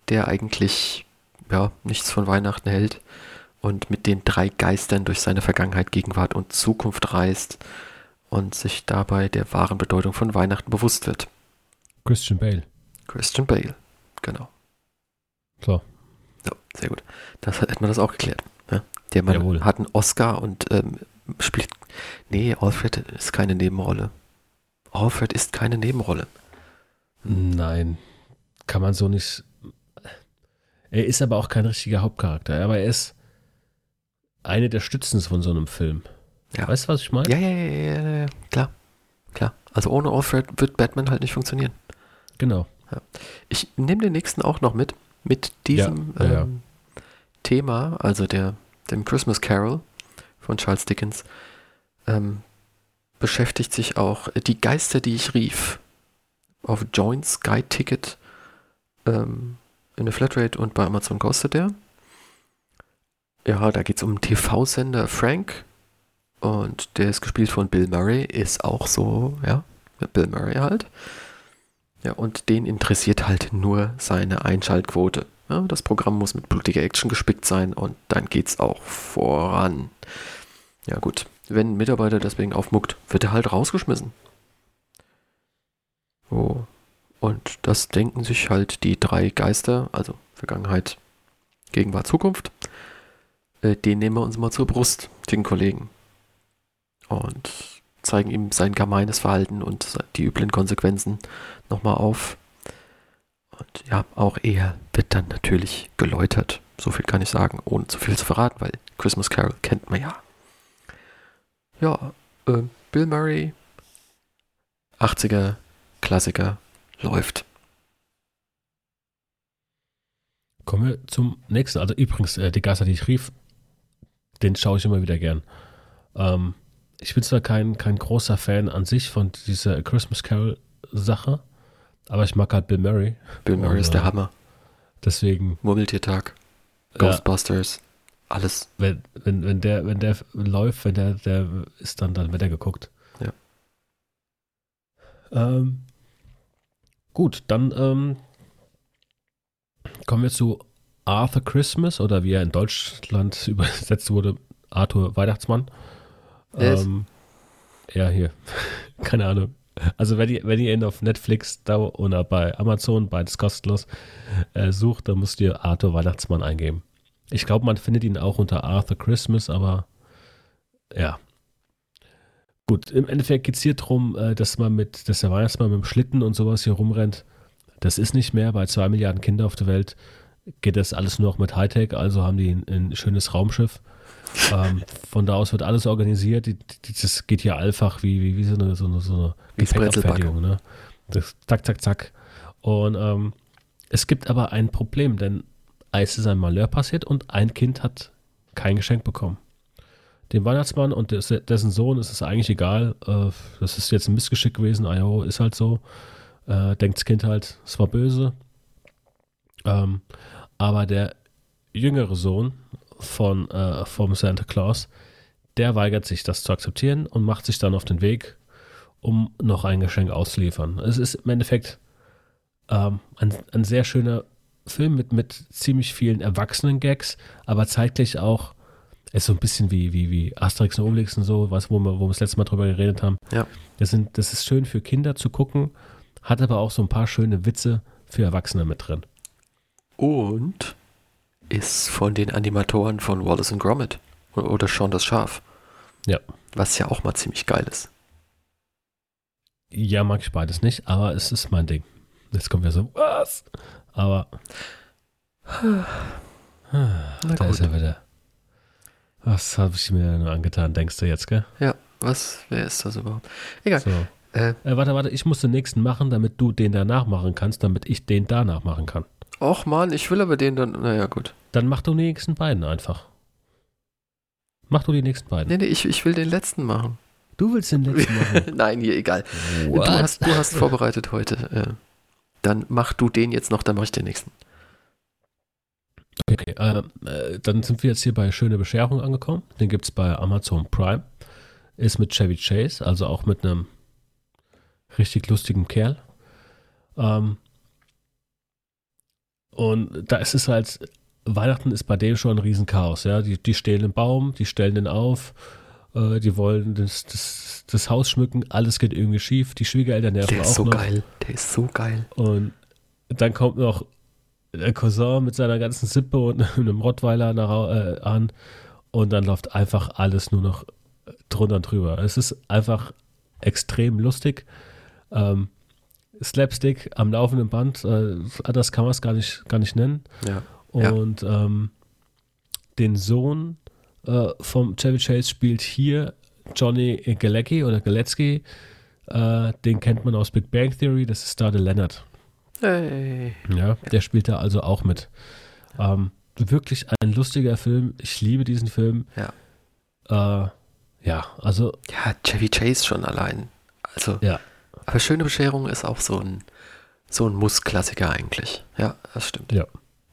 der eigentlich ja, nichts von Weihnachten hält und mit den drei Geistern durch seine Vergangenheit, Gegenwart und Zukunft reist und sich dabei der wahren Bedeutung von Weihnachten bewusst wird. Christian Bale. Christian Bale, genau. So. Ja, sehr gut. Das hat, hätte man das auch geklärt. Ne? Der Mann Jawohl. hat einen Oscar und ähm, spielt. Nee, Alfred ist keine Nebenrolle. Alfred ist keine Nebenrolle. Nein, kann man so nicht. Er ist aber auch kein richtiger Hauptcharakter, aber er ist eine der Stützen von so einem Film. Ja. Weißt du, was ich meine? Ja, ja, ja, ja, ja, ja, klar. Klar. Also ohne Alfred wird Batman halt nicht funktionieren. Genau. Ich nehme den nächsten auch noch mit. Mit diesem Ja, ja, ja. ähm, Thema, also der, dem Christmas Carol von Charles Dickens, ähm, beschäftigt sich auch die Geister, die ich rief. Auf Joint Sky Ticket ähm, in der Flatrate und bei Amazon kostet der. Ja, da geht es um TV-Sender Frank und der ist gespielt von Bill Murray, ist auch so, ja, Bill Murray halt. Ja, und den interessiert halt nur seine Einschaltquote. Ja, das Programm muss mit blutiger Action gespickt sein und dann geht's auch voran. Ja, gut. Wenn ein Mitarbeiter deswegen aufmuckt, wird er halt rausgeschmissen. So. Und das denken sich halt die drei Geister, also Vergangenheit, Gegenwart, Zukunft. Äh, den nehmen wir uns mal zur Brust, den Kollegen. Und zeigen ihm sein gemeines Verhalten und die üblen Konsequenzen nochmal auf. Und ja, auch er wird dann natürlich geläutert. So viel kann ich sagen, ohne zu viel zu verraten, weil Christmas Carol kennt man ja. Ja, äh, Bill Murray, 80er Klassiker, läuft. Kommen wir zum nächsten. Also übrigens, äh, die Geister, die ich rief, den schaue ich immer wieder gern. Ähm, ich bin zwar kein, kein großer Fan an sich von dieser Christmas Carol-Sache, aber ich mag halt Bill Murray. Bill Murray Oh, ist der ja. Hammer. Deswegen, Murmeltiertag, ja, Ghostbusters, alles. wenn, wenn, wenn, der, wenn der läuft, wenn der, der ist, dann, dann wird er geguckt. Ja. Ähm, gut, dann ähm, kommen wir zu Arthur Christmas oder wie er in Deutschland übersetzt wurde, Arthur Weihnachtsmann. Ähm, ja, hier. Keine Ahnung. Also wenn ihr, wenn ihr ihn auf Netflix da oder bei Amazon, beides kostenlos, äh, sucht, dann müsst ihr Arthur Weihnachtsmann eingeben. Ich glaube, man findet ihn auch unter Arthur Christmas, aber ja. Gut, im Endeffekt geht es hier darum, äh, dass man mit, dass der Weihnachtsmann mit dem Schlitten und sowas hier rumrennt. Das ist nicht mehr. Bei zwei Milliarden Kindern auf der Welt geht das alles nur noch mit Hightech, also haben die ein, ein schönes Raumschiff. Ähm, von da aus wird alles organisiert. Die, die, das geht hier einfach wie, wie, wie so eine, so eine, so eine Gepäckabfertigung. Ne? Das, zack, zack, zack. Und ähm, es gibt aber ein Problem, denn es ist ein Malheur passiert und ein Kind hat kein Geschenk bekommen. Dem Weihnachtsmann und des, dessen Sohn ist es eigentlich egal. Äh, das ist jetzt ein Missgeschick gewesen. Ah, jo, ist halt so. Äh, denkt das Kind halt, es war böse. Ähm, aber der jüngere Sohn von, äh, vom Santa Claus, der weigert sich, das zu akzeptieren und macht sich dann auf den Weg, um noch ein Geschenk auszuliefern. Es ist im Endeffekt ähm, ein, ein sehr schöner Film mit, mit ziemlich vielen erwachsenen Gags, aber zeitgleich auch ist so ein bisschen wie, wie, wie Asterix und Obelix und so, was, wo wir, wo wir das letzte Mal drüber geredet haben. Ja. Das, sind, das ist schön für Kinder zu gucken, hat aber auch so ein paar schöne Witze für Erwachsene mit drin. Und ist von den Animatoren von Wallace und Gromit oder Sean das Schaf. Ja. Was ja auch mal ziemlich geil ist. Ja, mag ich beides nicht, aber es ist mein Ding. Jetzt kommt ja so, was? Aber da gut. ist er wieder. Was habe ich mir nur angetan, denkst du jetzt, gell? Ja, was, wer ist das überhaupt? Egal. So. Äh, Äh, warte, warte, ich muss den nächsten machen, damit du den danach machen kannst, damit ich den danach machen kann. Och man, ich will aber den dann, naja gut. Dann mach du die nächsten beiden einfach. Mach du die nächsten beiden. Nee, nee, ich, ich will den letzten machen. Du willst den letzten machen. Nein, hier, egal. Du What? hast, du hast vorbereitet heute. Äh, dann mach du den jetzt noch, dann mach ich den nächsten. Okay, äh, äh, dann sind wir jetzt hier bei Schöne Bescherung angekommen. Den gibt es bei Amazon Prime. Ist mit Chevy Chase, also auch mit einem richtig lustigen Kerl. Ähm, und da ist es halt, Weihnachten ist bei dem schon ein Riesenchaos. Ja? Die, die stehlen den Baum, die stellen den auf, äh, die wollen das, das, das Haus schmücken, alles geht irgendwie schief. Die Schwiegereltern nerven Der auch ist so noch. geil. Der ist so geil. Und dann kommt noch der Cousin mit seiner ganzen Sippe und einem Rottweiler nach, äh, an. Und dann läuft einfach alles nur noch drunter und drüber. Es ist einfach extrem lustig. Ähm, Slapstick am laufenden Band, äh, das kann man es gar nicht, gar nicht nennen. Ja. Ja. Und ähm, den Sohn äh, vom Chevy Chase spielt hier Johnny Galecki oder Galecki. Äh, den kennt man aus Big Bang Theory, das ist da der Leonard. Hey. Ja, der spielt da also auch mit. Ähm, wirklich ein lustiger Film. Ich liebe diesen Film. Ja. Äh, ja, also Ja, Chevy Chase schon allein. Also, Ja. Aber Schöne Bescherung ist auch so ein, so ein Muss-Klassiker eigentlich. Ja, das stimmt. Ja.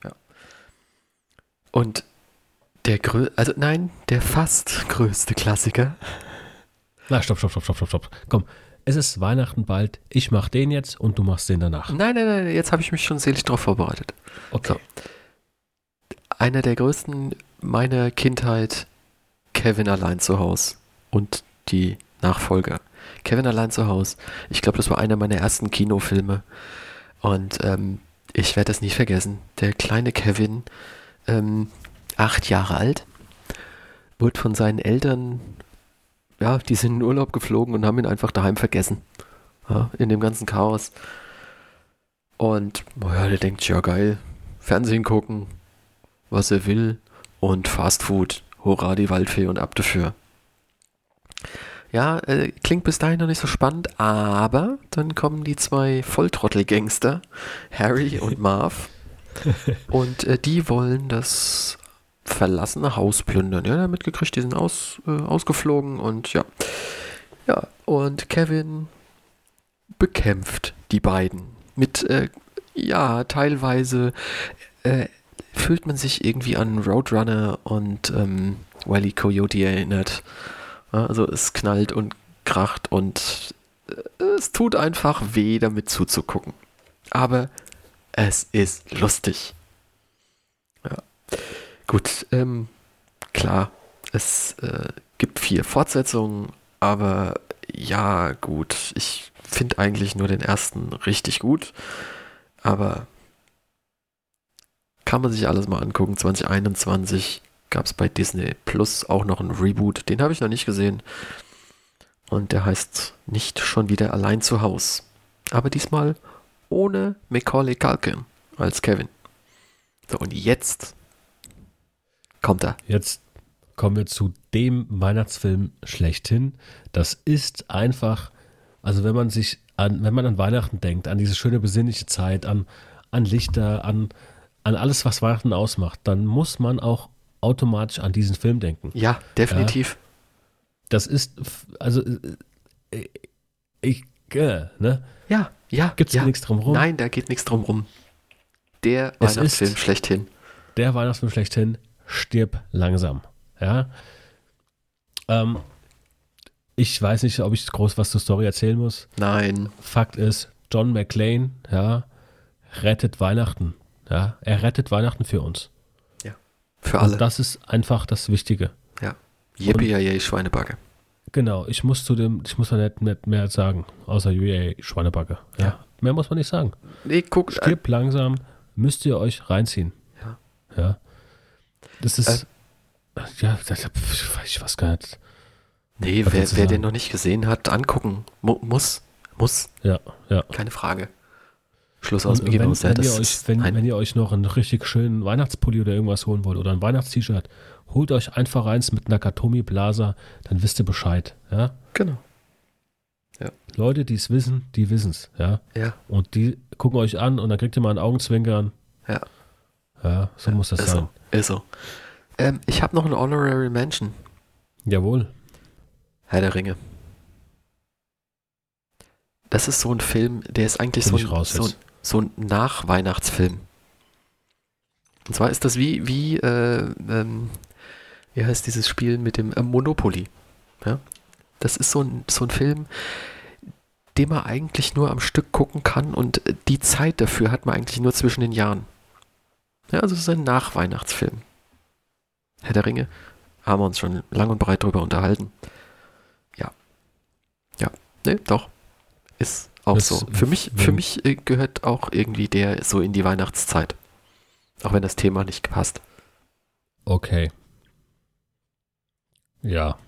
ja. Und der grö also nein, der fast größte Klassiker. Na, stopp, stopp, stopp, stopp, stopp, stopp. Komm, es ist Weihnachten bald. Ich mach den jetzt und du machst den danach. Nein, nein, nein, jetzt habe ich mich schon selig drauf vorbereitet. Okay. Einer der größten meiner Kindheit, Kevin allein zu Haus und die Nachfolger. Kevin allein zu Haus. Ich glaube, das war einer meiner ersten Kinofilme. Und ähm, ich werde das nicht vergessen. Der kleine Kevin, ähm, acht Jahre alt, wurde von seinen Eltern, ja, die sind in Urlaub geflogen und haben ihn einfach daheim vergessen. Ja, in dem ganzen Chaos. Und, naja, der denkt, ja geil, Fernsehen gucken, was er will und Fast Food. Hurra, die Waldfee und ab dafür. Ja, äh, klingt bis dahin noch nicht so spannend, aber dann kommen die zwei Volltrottel-Gangster, Harry und Marv, und äh, die wollen das verlassene Haus plündern. Ja, damit gekriegt, die sind aus, äh, ausgeflogen und ja. Ja, und Kevin bekämpft die beiden mit, äh, ja, teilweise äh, fühlt man sich irgendwie an Roadrunner und ähm, E. Coyote erinnert. Also es knallt und kracht und äh, es tut einfach weh, damit zuzugucken. Aber es ist lustig. Ja. Gut, ähm, klar, es äh, gibt vier Fortsetzungen, aber ja, gut, ich finde eigentlich nur den ersten richtig gut, aber kann man sich alles mal angucken. 2021 gab es bei Disney Plus auch noch einen Reboot, den habe ich noch nicht gesehen. Und der heißt nicht schon wieder allein zu Haus. Aber diesmal ohne Macaulay Culkin als Kevin. So, und jetzt kommt er. Jetzt kommen wir zu dem Weihnachtsfilm schlechthin. Das ist einfach, also wenn man sich an, wenn man an Weihnachten denkt, an diese schöne besinnliche Zeit, an, an Lichter, an, an alles, was Weihnachten ausmacht, dann muss man auch automatisch an diesen Film denken. Ja, definitiv. Das ist, also, äh, ich, äh, ne? Ja, ja. Gibt's ja. nichts drum rum? Nein, da geht nichts drum rum. Der Es Weihnachtsfilm ist- schlechthin. der Weihnachtsfilm schlechthin, stirb langsam. Ja. Ähm, ich weiß nicht, ob ich groß was zur Story erzählen muss. Nein. Fakt ist, John McClane, ja, rettet Weihnachten. Ja, er rettet Weihnachten für uns. Für Und alle. das ist einfach das Wichtige. Yippie Schweinebacke. Genau, ich muss zu dem, ich muss da nicht, nicht mehr sagen, außer Yippie Schweinebacke. Ja. Ja. Mehr muss man nicht sagen. Nee, guck. Äh, Stirb langsam, müsst ihr euch reinziehen. Ja. Ja. Das ist, ja, das, ich weiß gar nicht. nee, wer, wer den noch nicht gesehen hat, angucken. Mu muss. Muss. Ja, ja. Keine Frage. Schluss aus Und Mickey wenn, Mouse. ja, wenn, das ihr euch, wenn, wenn ihr euch noch einen richtig schönen Weihnachtspulli oder irgendwas holen wollt oder ein Weihnachtst-T-Shirt, holt euch einfach eins mit Nakatomi Blaser, dann wisst ihr Bescheid. Ja? Genau. Leute, die es wissen, die wissen es. Ja? Ja. Und die gucken euch an und dann kriegt ihr mal einen Augenzwinkern. Ja. Ja, so muss das ist sein. so. Ist so. Ähm, ich habe noch einen Honorary Mention. Jawohl. Herr der Ringe. Das ist so ein Film, der ist eigentlich Bin so ein, raus so, ein. So ein Nachweihnachtsfilm. Und zwar ist das wie, wie, äh, ähm, wie heißt dieses Spiel mit dem äh, Monopoly. Ja? Das ist so ein, so ein Film, den man eigentlich nur am Stück gucken kann und äh, die Zeit dafür hat man eigentlich nur zwischen den Jahren. Ja, also es ist ein Nachweihnachtsfilm. Herr der Ringe, haben wir uns schon lang und breit drüber unterhalten. Ja. Ja, ne, doch. Ist auch Das- so. Für mich, für mich äh, gehört auch irgendwie der so in die Weihnachtszeit. Auch wenn das Thema nicht passt. Okay. Ja.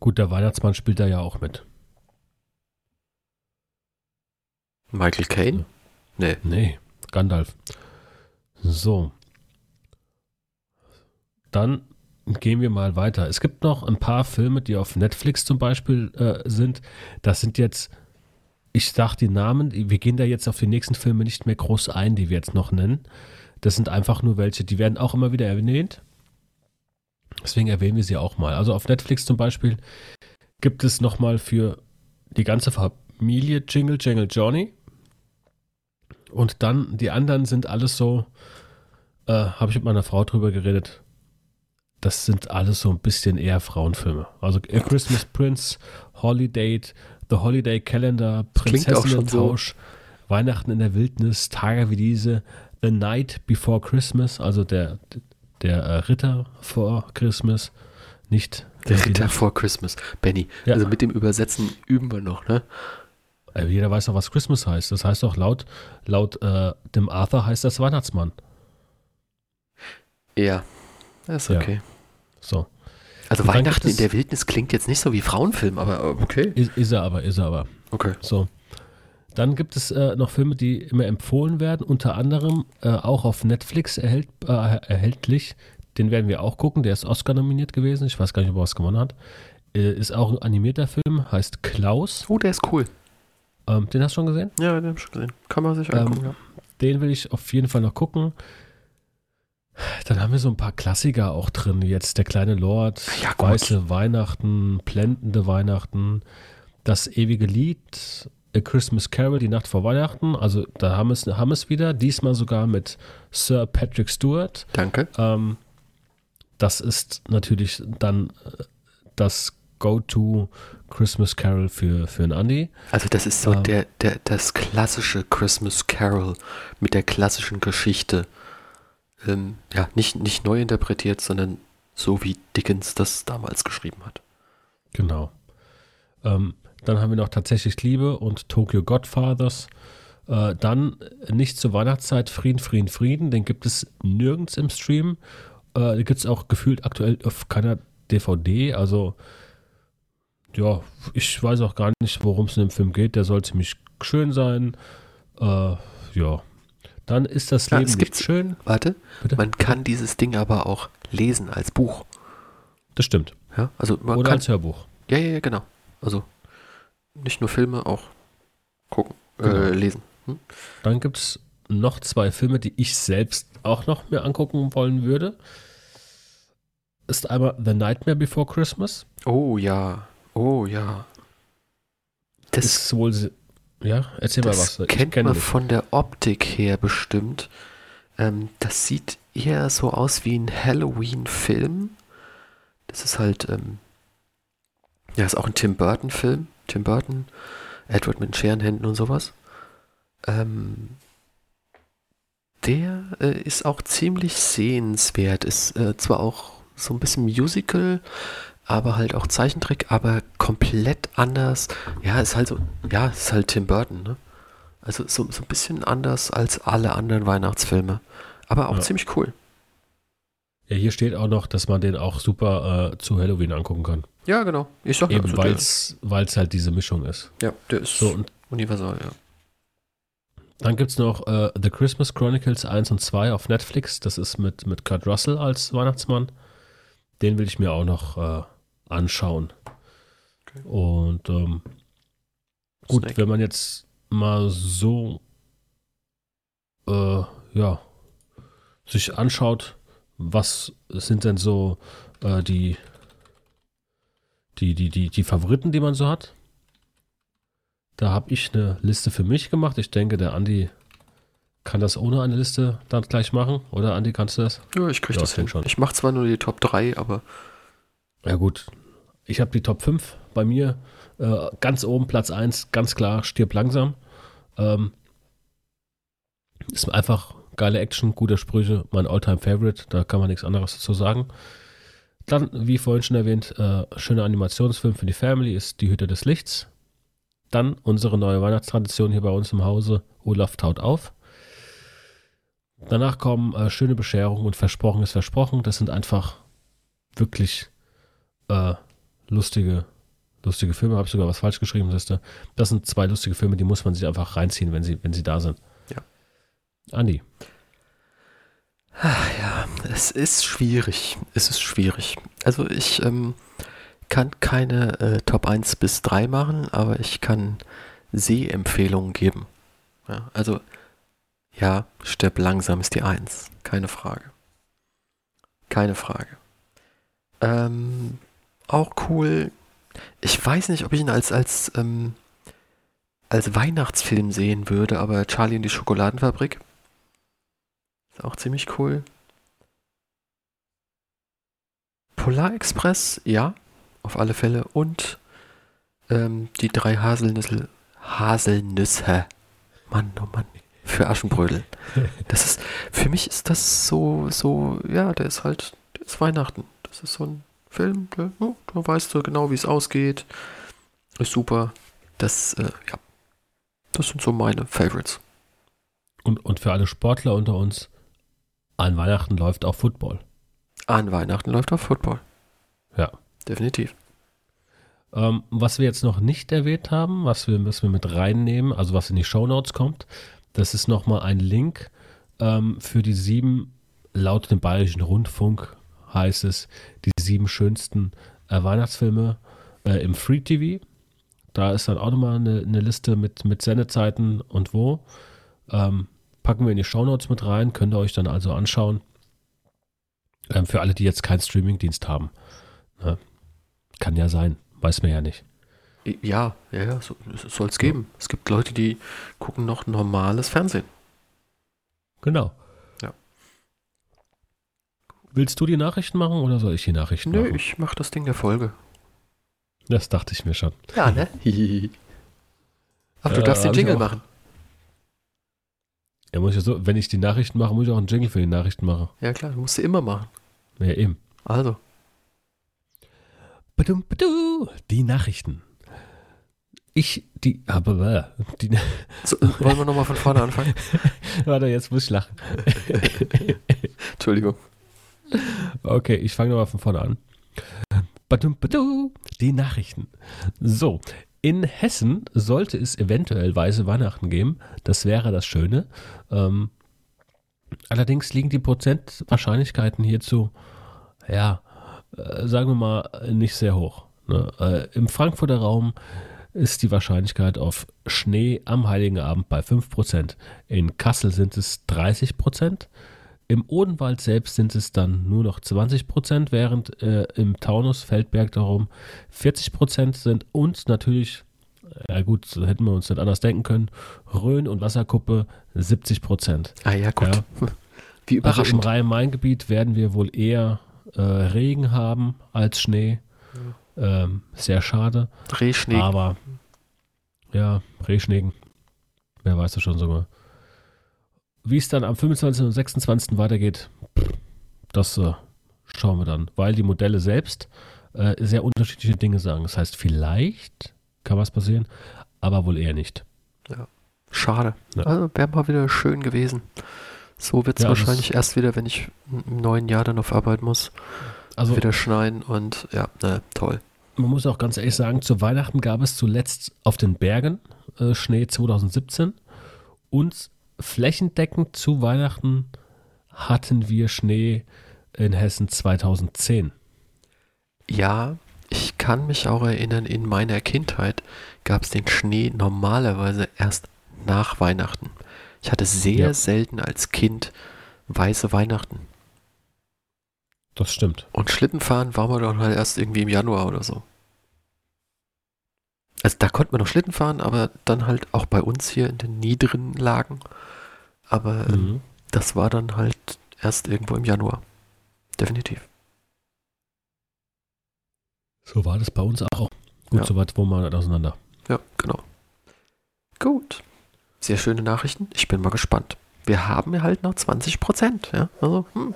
Gut, der Weihnachtsmann spielt da ja auch mit. Michael Caine? Nee. Nee, Gandalf. So. Dann gehen wir mal weiter. Es gibt noch ein paar Filme, die auf Netflix zum Beispiel äh, sind. Das sind jetzt, ich sag die Namen, wir gehen da jetzt auf die nächsten Filme nicht mehr groß ein, die wir jetzt noch nennen. Das sind einfach nur welche, die werden auch immer wieder erwähnt. Deswegen erwähnen wir sie auch mal. Also auf Netflix zum Beispiel gibt es nochmal für die ganze Familie Jingle Jangle Johnny. Und dann die anderen sind alles so, äh, habe ich mit meiner Frau drüber geredet. Das sind alles so ein bisschen eher Frauenfilme. Also A Christmas Prince, Holiday, The Holiday Calendar. Prinzessinnen-Tausch, Weihnachten in der Wildnis, Tage wie diese, The Night Before Christmas, also der, der äh, Ritter vor Christmas, nicht Der Ritter vor Christmas. Benny, Ja. also mit dem Übersetzen üben wir noch, ne? Äh, Jeder weiß doch, was Christmas heißt. Das heißt doch laut, laut äh, dem Arthur heißt das Weihnachtsmann. Ja. Das ist Ja. okay. So. Also Und Weihnachten in der Wildnis klingt jetzt nicht so wie Frauenfilm, aber äh, okay. Ist, ist er aber, ist er aber. Okay. So. Dann gibt es äh, noch Filme, die immer empfohlen werden, unter anderem äh, auch auf Netflix erhält, äh, erhältlich. Den werden wir auch gucken. Der ist Oscar nominiert gewesen. Ich weiß gar nicht, ob er was gewonnen hat. Äh, ist auch ein animierter Film, heißt Klaus. Oh, der ist cool. Ähm, den hast du schon gesehen? Ja, den hab ich schon gesehen. Kann man sich Ähm, angucken, ja. Den will ich auf jeden Fall noch gucken. Dann haben wir so ein paar Klassiker auch drin. Jetzt der kleine Lord, Ja, weiße Weihnachten, blendende Weihnachten, das ewige Lied, A Christmas Carol, die Nacht vor Weihnachten. Also da haben wir es haben es wieder. Diesmal sogar mit Sir Patrick Stewart. Danke. Ähm, das ist natürlich dann äh, das Go-To Christmas Carol für, für einen Andy. Also das ist so Ähm. der, der, das klassische Christmas Carol mit der klassischen Geschichte. Ähm, ja, nicht, nicht neu interpretiert, sondern so wie Dickens das damals geschrieben hat. Genau. Ähm, dann haben wir noch tatsächlich Liebe und Tokyo Godfathers. Äh, dann nicht zur Weihnachtszeit Frieden, Frieden, Frieden. Den gibt es nirgends im Stream. Äh, den gibt es auch gefühlt aktuell auf keiner DVD. Also, ja, ich weiß auch gar nicht, worum es in dem Film geht. Der soll ziemlich schön sein. Äh, ja. Dann ist das Ja, Leben es nicht gibt- schön. Warte, Bitte? man kann dieses Ding aber auch lesen als Buch. Das stimmt. Ja, also man Oder kann. als Hörbuch. Ja, ja, ja, genau. Also nicht nur Filme, auch gucken, Genau. äh, lesen. Hm? Dann gibt es noch zwei Filme, die ich selbst auch noch mir angucken wollen würde. Ist einmal The Nightmare Before Christmas. Oh ja, oh ja. Das, ist wohl. Ja, erzähl mal das was. Ich kennt man von der Optik her bestimmt. Ähm, das sieht eher so aus wie ein Halloween-Film. Das ist halt, ähm, ja, ist auch ein Tim Burton-Film. Tim Burton, Edward mit den Scherenhänden und sowas. Ähm, der äh, ist auch ziemlich sehenswert. Ist äh, zwar auch so ein bisschen Musical, aber halt auch Zeichentrick, aber komplett anders. Ja, ist halt so, ja, ist halt Tim Burton, ne? Also so, so ein bisschen anders als alle anderen Weihnachtsfilme. Aber auch Ja. ziemlich cool. Ja, hier steht auch noch, dass man den auch super äh, zu Halloween angucken kann. Ja, genau. Ich sag Eben also weil es halt diese Mischung ist. ja, der ist So, universal, ja. dann gibt es noch äh, The Christmas Chronicles 1 und 2 auf Netflix. Das ist mit, mit Kurt Russell als Weihnachtsmann. Den will ich mir auch noch äh, anschauen. Okay. Und ähm, gut, Snake. wenn man jetzt mal so äh, ja, sich anschaut, was sind denn so äh, die, die, die, die, die Favoriten, die man so hat. Da habe ich eine Liste für mich gemacht. Ich denke, der Andi kann das ohne eine Liste dann gleich machen. Oder Andi, kannst du das? Ja, ich krieg Ja, das hin. schon. Ich mach zwar nur die Top 3, aber Ja gut, ich habe die Top 5 bei mir. Äh, ganz oben Platz 1, ganz klar, stirb langsam. Ähm, ist einfach geile Action, gute Sprüche, mein Alltime Favorite, da kann man nichts anderes dazu sagen. Dann, wie vorhin schon erwähnt, äh, schöner Animationsfilm für die Family ist Die Hütte des Lichts. Dann unsere neue Weihnachtstradition hier bei uns im Hause, Olaf taut auf. Danach kommen äh, schöne Bescherung und Versprochen ist Versprochen. Das sind einfach wirklich äh, lustige, lustige Filme. Habe ich sogar was falsch geschrieben, siehst du. Das sind zwei lustige Filme, die muss man sich einfach reinziehen, wenn sie, wenn sie da sind. Ja. Andi, ja, es ist schwierig. Es ist schwierig. Also ich ähm, kann keine äh, Top 1 bis 3 machen, aber ich kann Sehempfehlungen geben. Ja, also ja, stirb langsam ist die 1. Keine Frage. Keine Frage. Ähm, auch cool. Ich weiß nicht, ob ich ihn als, als, ähm, als Weihnachtsfilm sehen würde, aber Charlie und die Schokoladenfabrik. Ist auch ziemlich cool. Polar Express, ja, auf alle Fälle. Und ähm, die drei Haselnüsse. Haselnüsse. Mann, oh Mann. Für Aschenbrödel. Das ist, für mich ist das so, so, ja, der ist halt, der ist Weihnachten. Das ist so ein Film, der, oh, da weißt du genau, wie es ausgeht. Ist super. Das, äh, ja, das sind so meine Favorites. und, und für alle Sportler unter uns, an Weihnachten läuft auch Football. An Weihnachten läuft auch Football. Ja. Definitiv. Ähm, was wir jetzt noch nicht erwähnt haben, was wir, was wir mit reinnehmen, also was in die Shownotes kommt, das ist nochmal ein Link ähm, für die sieben, laut dem Bayerischen Rundfunk heißt es, die sieben schönsten äh, Weihnachtsfilme äh, im Free TV. Da ist dann auch nochmal eine, eine Liste mit, mit Sendezeiten und wo. Ähm, packen wir in die Shownotes mit rein, könnt ihr euch dann also anschauen. Ähm, für alle, die jetzt keinen Streamingdienst haben. Ne? Kann ja sein, weiß man ja nicht. Ja, ja, ja, so, soll es geben. Es gibt Leute, die gucken noch normales Fernsehen. Genau. Willst du die Nachrichten machen oder soll ich die Nachrichten Nö, machen? ich mach das Ding der Folge. Das dachte ich mir schon. Ja, ne? Ach, du Ja, darfst den Jingle machen. Ja, muss ich ja so, wenn ich die Nachrichten mache, muss ich auch einen Jingle für die Nachrichten machen. Ja, klar, musst du immer machen. Ja, eben. Also, Badum, badu, die Nachrichten. Ich, die, aber, die, so, wollen wir nochmal von vorne anfangen? warte, jetzt muss ich lachen. Entschuldigung. Okay, ich fange nochmal von vorne an. Badum, badu, die Nachrichten. So, in Hessen sollte es eventuell weiße Weihnachten geben. Das wäre das Schöne. Ähm, allerdings liegen die Prozentwahrscheinlichkeiten hierzu, ja, äh, sagen wir mal, nicht sehr hoch. Ne? Äh, Im Frankfurter Raum ist die Wahrscheinlichkeit auf Schnee am Heiligen Abend bei 5%. In Kassel sind es 30%. Im Odenwald selbst sind es dann nur noch 20%, während äh, im Taunus, Feldberg darum 40% sind und natürlich, ja gut, so hätten wir uns nicht anders denken können, Rhön und Wasserkuppe 70%. Ah ja, gut. Ja. Wie Also im überraschend. Rhein-Main-Gebiet werden wir wohl eher äh, Regen haben als Schnee. Ähm, sehr schade. Drehschnee. Aber ja, Rehschnecken. Wer weiß das schon sogar. Wie es dann am 25. und 26. weitergeht, das äh, schauen wir dann. Weil die Modelle selbst äh, sehr unterschiedliche Dinge sagen. Das heißt, vielleicht kann was passieren, aber wohl eher nicht. Schade. Ja. Also wäre mal wieder schön gewesen. So wird es Ja, wahrscheinlich erst wieder, wenn ich im neuen Jahr dann auf Arbeit muss, Also wieder schneien und ja, ne, toll. man muss auch ganz ehrlich sagen, zu Weihnachten gab es zuletzt auf den Bergen äh, Schnee 2017 und flächendeckend zu Weihnachten hatten wir Schnee in Hessen 2010. Ja, ich kann mich auch erinnern, in meiner Kindheit gab es den Schnee normalerweise erst nach Weihnachten. Ich hatte sehr Ja. selten als Kind weiße Weihnachten. Das stimmt. Und Schlittenfahren war man dann halt erst irgendwie im Januar oder so. Also da konnte man noch Schlitten fahren, aber dann halt auch bei uns hier in den niederen Lagen. Aber ähm, Mhm. das war dann halt erst irgendwo im Januar. Definitiv. So war das bei uns auch. Gut, Ja. soweit wohnen wir nicht auseinander. Ja, genau. Gut. Sehr schöne Nachrichten. Ich bin mal gespannt. Wir haben ja halt noch 20 Prozent. Ja, also, hm.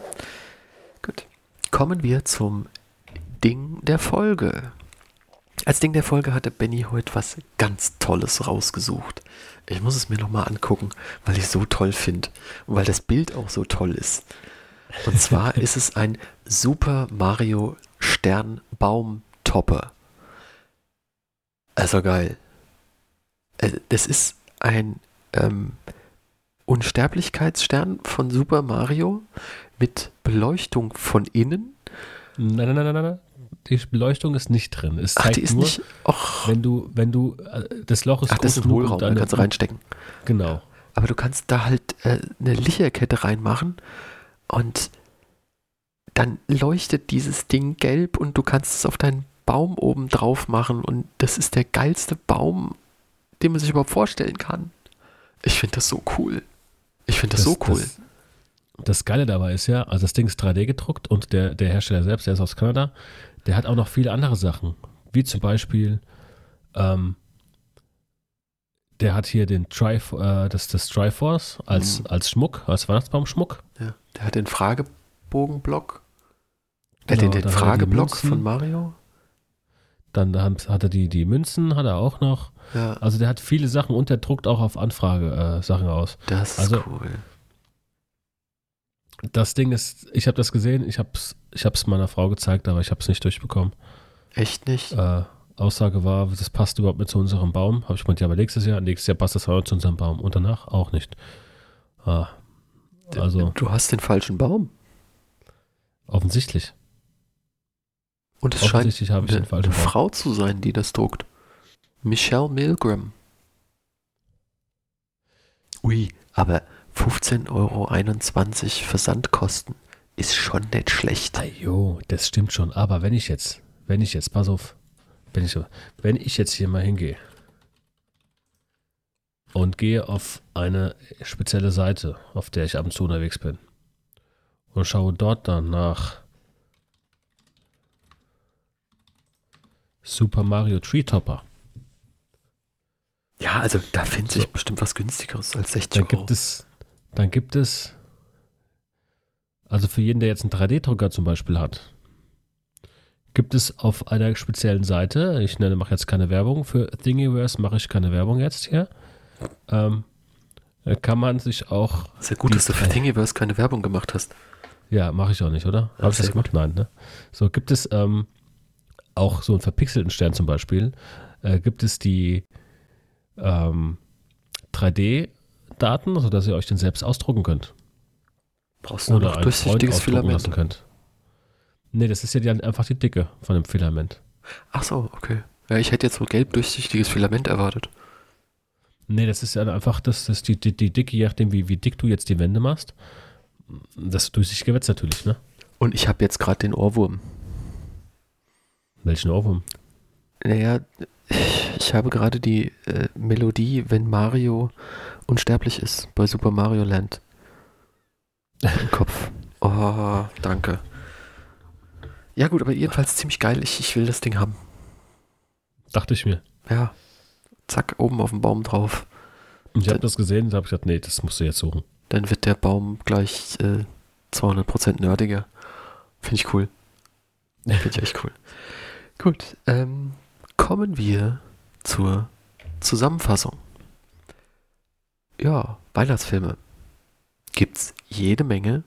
Gut. Kommen wir zum Ding der Folge. Als Ding der Folge hatte Benny heute was ganz Tolles rausgesucht. Ich muss es mir nochmal angucken, weil ich es so toll finde und weil das Bild auch so toll ist. Und zwar ist es ein Super Mario Stern Baumtopper. Also geil. Äh, Das ist ein ähm, Unsterblichkeitsstern von Super Mario mit Beleuchtung von innen. Nein, nein, nein, nein, nein. Die Beleuchtung ist nicht drin. Es Ach, zeigt die ist nur, nicht. Och, wenn du, wenn du, äh, das Loch ist ach, das ist ein um Hohlraum, da kannst du reinstecken. Genau. Aber du kannst da halt äh, eine Licherkette reinmachen und dann leuchtet dieses Ding gelb und du kannst es auf deinen Baum oben drauf machen und das ist der geilste Baum, den man sich überhaupt vorstellen kann. Ich finde das so cool. Ich finde das, so cool. Das, das Geile dabei ist ja, also das Ding ist 3D gedruckt und der, der Hersteller selbst, der ist aus Kanada, der hat auch noch viele andere Sachen. Wie zum Beispiel, ähm, der hat hier den Tri, äh, das, das Triforce als, Mhm. als Schmuck, als Weihnachtsbaumschmuck. Ja, der hat den Fragebogenblock. Äh, Genau, den, den hat er die Frageblock von Mario. Dann hat hat er die, die Münzen, hat er auch noch. Ja, Also der hat viele Sachen und der druckt auch auf Anfrage äh, Sachen aus. das ist also- cool. Das Ding ist, ich habe das gesehen, ich habe es ich hab's meiner Frau gezeigt, aber ich habe es nicht durchbekommen. Echt nicht? Äh, Aussage war, das passt überhaupt mit zu unserem Baum. Habe ich gemeint, ja, aber nächstes Jahr, nächstes Jahr passt das auch zu unserem Baum. Und danach auch nicht. Ah, also Du hast den falschen Baum. offensichtlich. Und es scheint Offensichtlich habe ich eine, eine. Frau zu sein, die das druckt. Michelle Milgram. Ui, aber 15,21 Euro Versandkosten ist schon nicht schlecht. Ah, jo, das stimmt schon. Aber wenn ich jetzt, wenn ich jetzt, pass auf, wenn ich, wenn ich jetzt hier mal hingehe und gehe auf eine spezielle Seite, auf der ich ab und zu unterwegs bin und schaue dort dann nach Super Mario Tree Topper, Ja, also da findet sich So. bestimmt was günstigeres als 60 dann Euro. gibt es, dann gibt es, also für jeden, der jetzt einen 3D-Drucker zum Beispiel hat, gibt es auf einer speziellen Seite, ich nenne, mache jetzt keine Werbung, für Thingiverse mache ich keine Werbung jetzt hier, ähm, äh, kann man sich auch, Sehr gut, dass du für Thingiverse keine Werbung gemacht hast. ja, mache ich auch nicht, oder? Ja, Habe ich das gemacht? Nein, ne? So, gibt es ähm, auch so einen verpixelten Stern zum Beispiel, äh, gibt es die ähm, 3D-Daten, sodass ihr euch den selbst ausdrucken könnt. Brauchst du nur noch durchsichtiges Filament. könnt. Nee, das ist ja die, einfach die Dicke von dem Filament. Ach so, okay. Ja, ich hätte jetzt so gelb durchsichtiges Filament erwartet. Nee, das ist ja einfach das, das die, die, die Dicke, je nachdem, wie, wie dick du jetzt die Wände machst. Das durchsichtige Wetz natürlich, ne? Und ich habe jetzt gerade den Ohrwurm. Welchen Ohrwurm? Naja, ich habe gerade die äh, Melodie, wenn Mario unsterblich ist, bei Super Mario Land im Kopf. Oh, danke. Ja gut, aber jedenfalls ziemlich geil. Ich, ich will das Ding haben. Dachte ich mir. Ja. Zack, oben auf dem Baum drauf. Und ich habe das gesehen und habe gesagt, nee, das musst du jetzt suchen. Dann wird der Baum gleich äh, 200% nerdiger. Finde ich cool. Finde ich echt cool. Gut, ähm, kommen wir zur Zusammenfassung. Ja, Weihnachtsfilme. Gibt's jede Menge.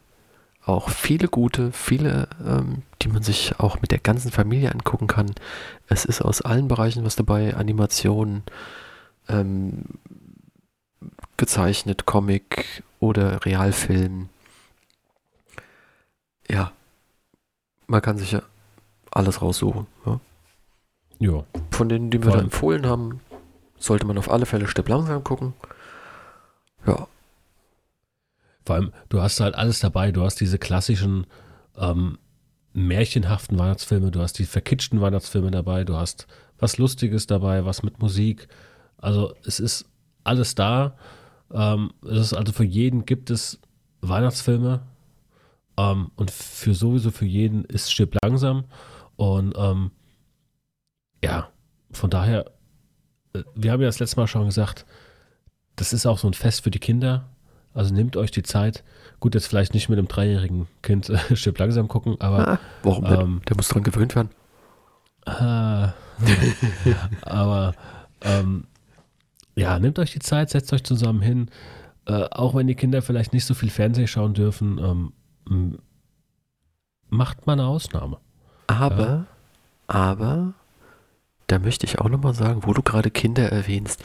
Auch viele gute, viele, ähm, die man sich auch mit der ganzen Familie angucken kann. Es ist aus allen Bereichen was dabei. Animation, ähm, gezeichnet, Comic oder Realfilm. Ja, man kann sich ja alles raussuchen. Ja. Ja. Von denen, die wir da empfohlen haben, sollte man auf alle Fälle Stipp langsam gucken. Ja, Vor allem, du hast halt alles dabei. Du hast diese klassischen ähm, märchenhaften Weihnachtsfilme, du hast die verkitschten Weihnachtsfilme dabei, du hast was Lustiges dabei, was mit Musik. Also es ist alles da. Ähm, es ist also für jeden gibt es Weihnachtsfilme. Ähm, und für sowieso für jeden ist Stirb langsam. Und ähm, ja, von daher, äh, wir haben ja das letzte Mal schon gesagt, das ist auch so ein Fest für die Kinder. Also nehmt euch die Zeit. Gut, jetzt vielleicht nicht mit einem dreijährigen Kind äh, langsam gucken, aber ah, warum ähm, Der muss dran gewöhnt werden. Ah, aber ähm, ja, nehmt euch die Zeit, setzt euch zusammen hin. Äh, auch wenn die Kinder vielleicht nicht so viel Fernsehen schauen dürfen, ähm, macht mal eine Ausnahme. Aber, aber, da möchte ich auch nochmal sagen, wo du gerade Kinder erwähnst,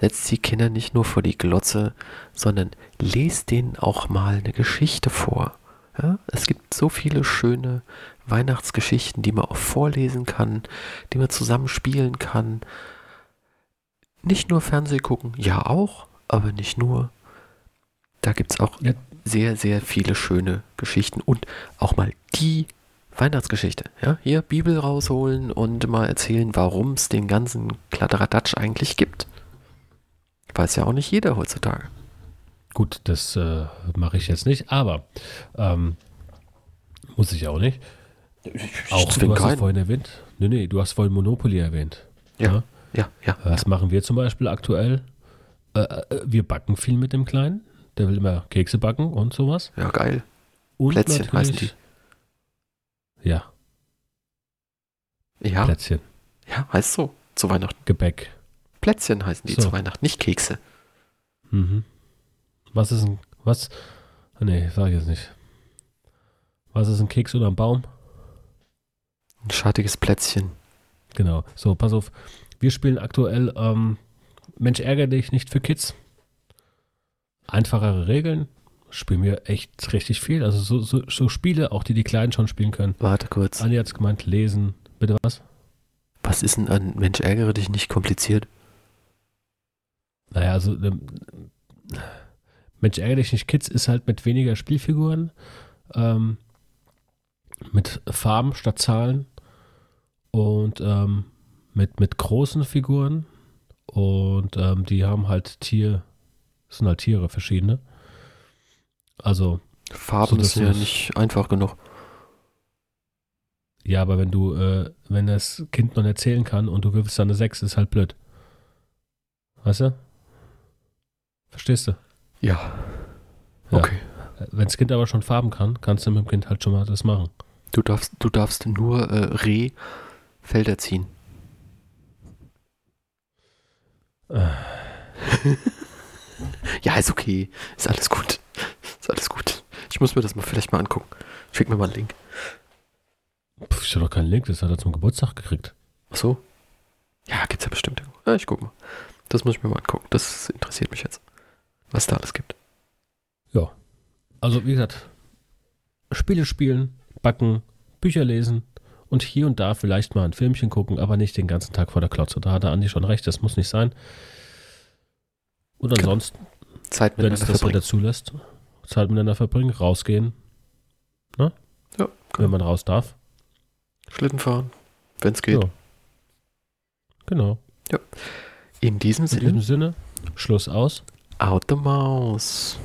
setzt die Kinder nicht nur vor die Glotze, sondern lest denen auch mal eine Geschichte vor. Ja? Es gibt so viele schöne Weihnachtsgeschichten, die man auch vorlesen kann, die man zusammen spielen kann. Nicht nur Fernseh gucken, ja auch, aber nicht nur. Da gibt es auch Ja. sehr, sehr viele schöne Geschichten und auch mal die Weihnachtsgeschichte. Ja, hier Bibel rausholen und mal erzählen, warum es den ganzen Kladderadatsch eigentlich gibt. Weiß ja auch nicht jeder heutzutage. Gut, das äh, mache ich jetzt nicht, aber ähm, muss ich auch nicht. Auch du hast es vorhin erwähnt. Nee, nee, du hast vorhin Monopoly erwähnt. Ja, ja, ja. Was machen wir zum Beispiel aktuell? Äh, äh, wir backen viel mit dem Kleinen. Der will immer Kekse backen und sowas. Ja, geil. Und Plätzchen heißen natürlich- Ja, Ja, Plätzchen, ja, heißt so. Zu Weihnachten. Gebäck. Plätzchen heißen die So. zu Weihnachten, nicht Kekse. Mhm. Was ist ein, was? Nee, sag ich jetzt nicht. Was ist ein Keks oder ein Baum? Ein schattiges Plätzchen. Genau. So, pass auf. Wir spielen aktuell ähm, Mensch, ärgere dich nicht für Kids. Einfachere Regeln. Spielen wir echt richtig viel. Also so, so, so Spiele, auch die die Kleinen schon spielen können. Warte kurz. Andi hat gemeint, lesen. Bitte was? Was ist denn an Mensch ärgere dich nicht kompliziert? Naja, also ähm, Mensch, ärgere dich nicht Kids ist halt mit weniger Spielfiguren, ähm, mit Farben statt Zahlen und ähm, mit, mit großen Figuren und ähm, die haben halt Tier, sind halt Tiere, verschiedene. Also, Farben So, ist ja nicht einfach genug. ja, aber wenn du, äh, wenn das Kind noch erzählen kann und du wirfst dann eine 6, ist halt blöd. Weißt du? Verstehst du? Ja. Ja. Okay. Wenn das Kind aber schon Farben kann, kannst du mit dem Kind halt schon mal das machen. Du darfst, du darfst nur äh, Reh Felder ziehen. Äh. ja, ist okay. Ist alles gut. Ist alles gut. Ich muss mir das mal vielleicht mal angucken. Schick mir mal einen Link. Puh, ich habe doch keinen Link, das hat er zum Geburtstag gekriegt. Ach so? Ja, gibt's ja bestimmt. irgendwo. Ja, ich guck mal. Das muss ich mir mal angucken. Das interessiert mich jetzt. Was da alles gibt. Also, wie gesagt, Spiele spielen, backen, Bücher lesen und hier und da vielleicht mal ein Filmchen gucken, aber nicht den ganzen Tag vor der Klotze. Da hat der Andi schon recht, das muss nicht sein. Und Genau. ansonsten, Zeit wenn es das verbringen. Wetter zulässt, Zeit miteinander verbringen, rausgehen, Ja, wenn man raus darf. Schlitten fahren, wenn es geht. Ja. Genau. In diesem In Sinne, diesem Sinne, Schluss aus. out the mouse.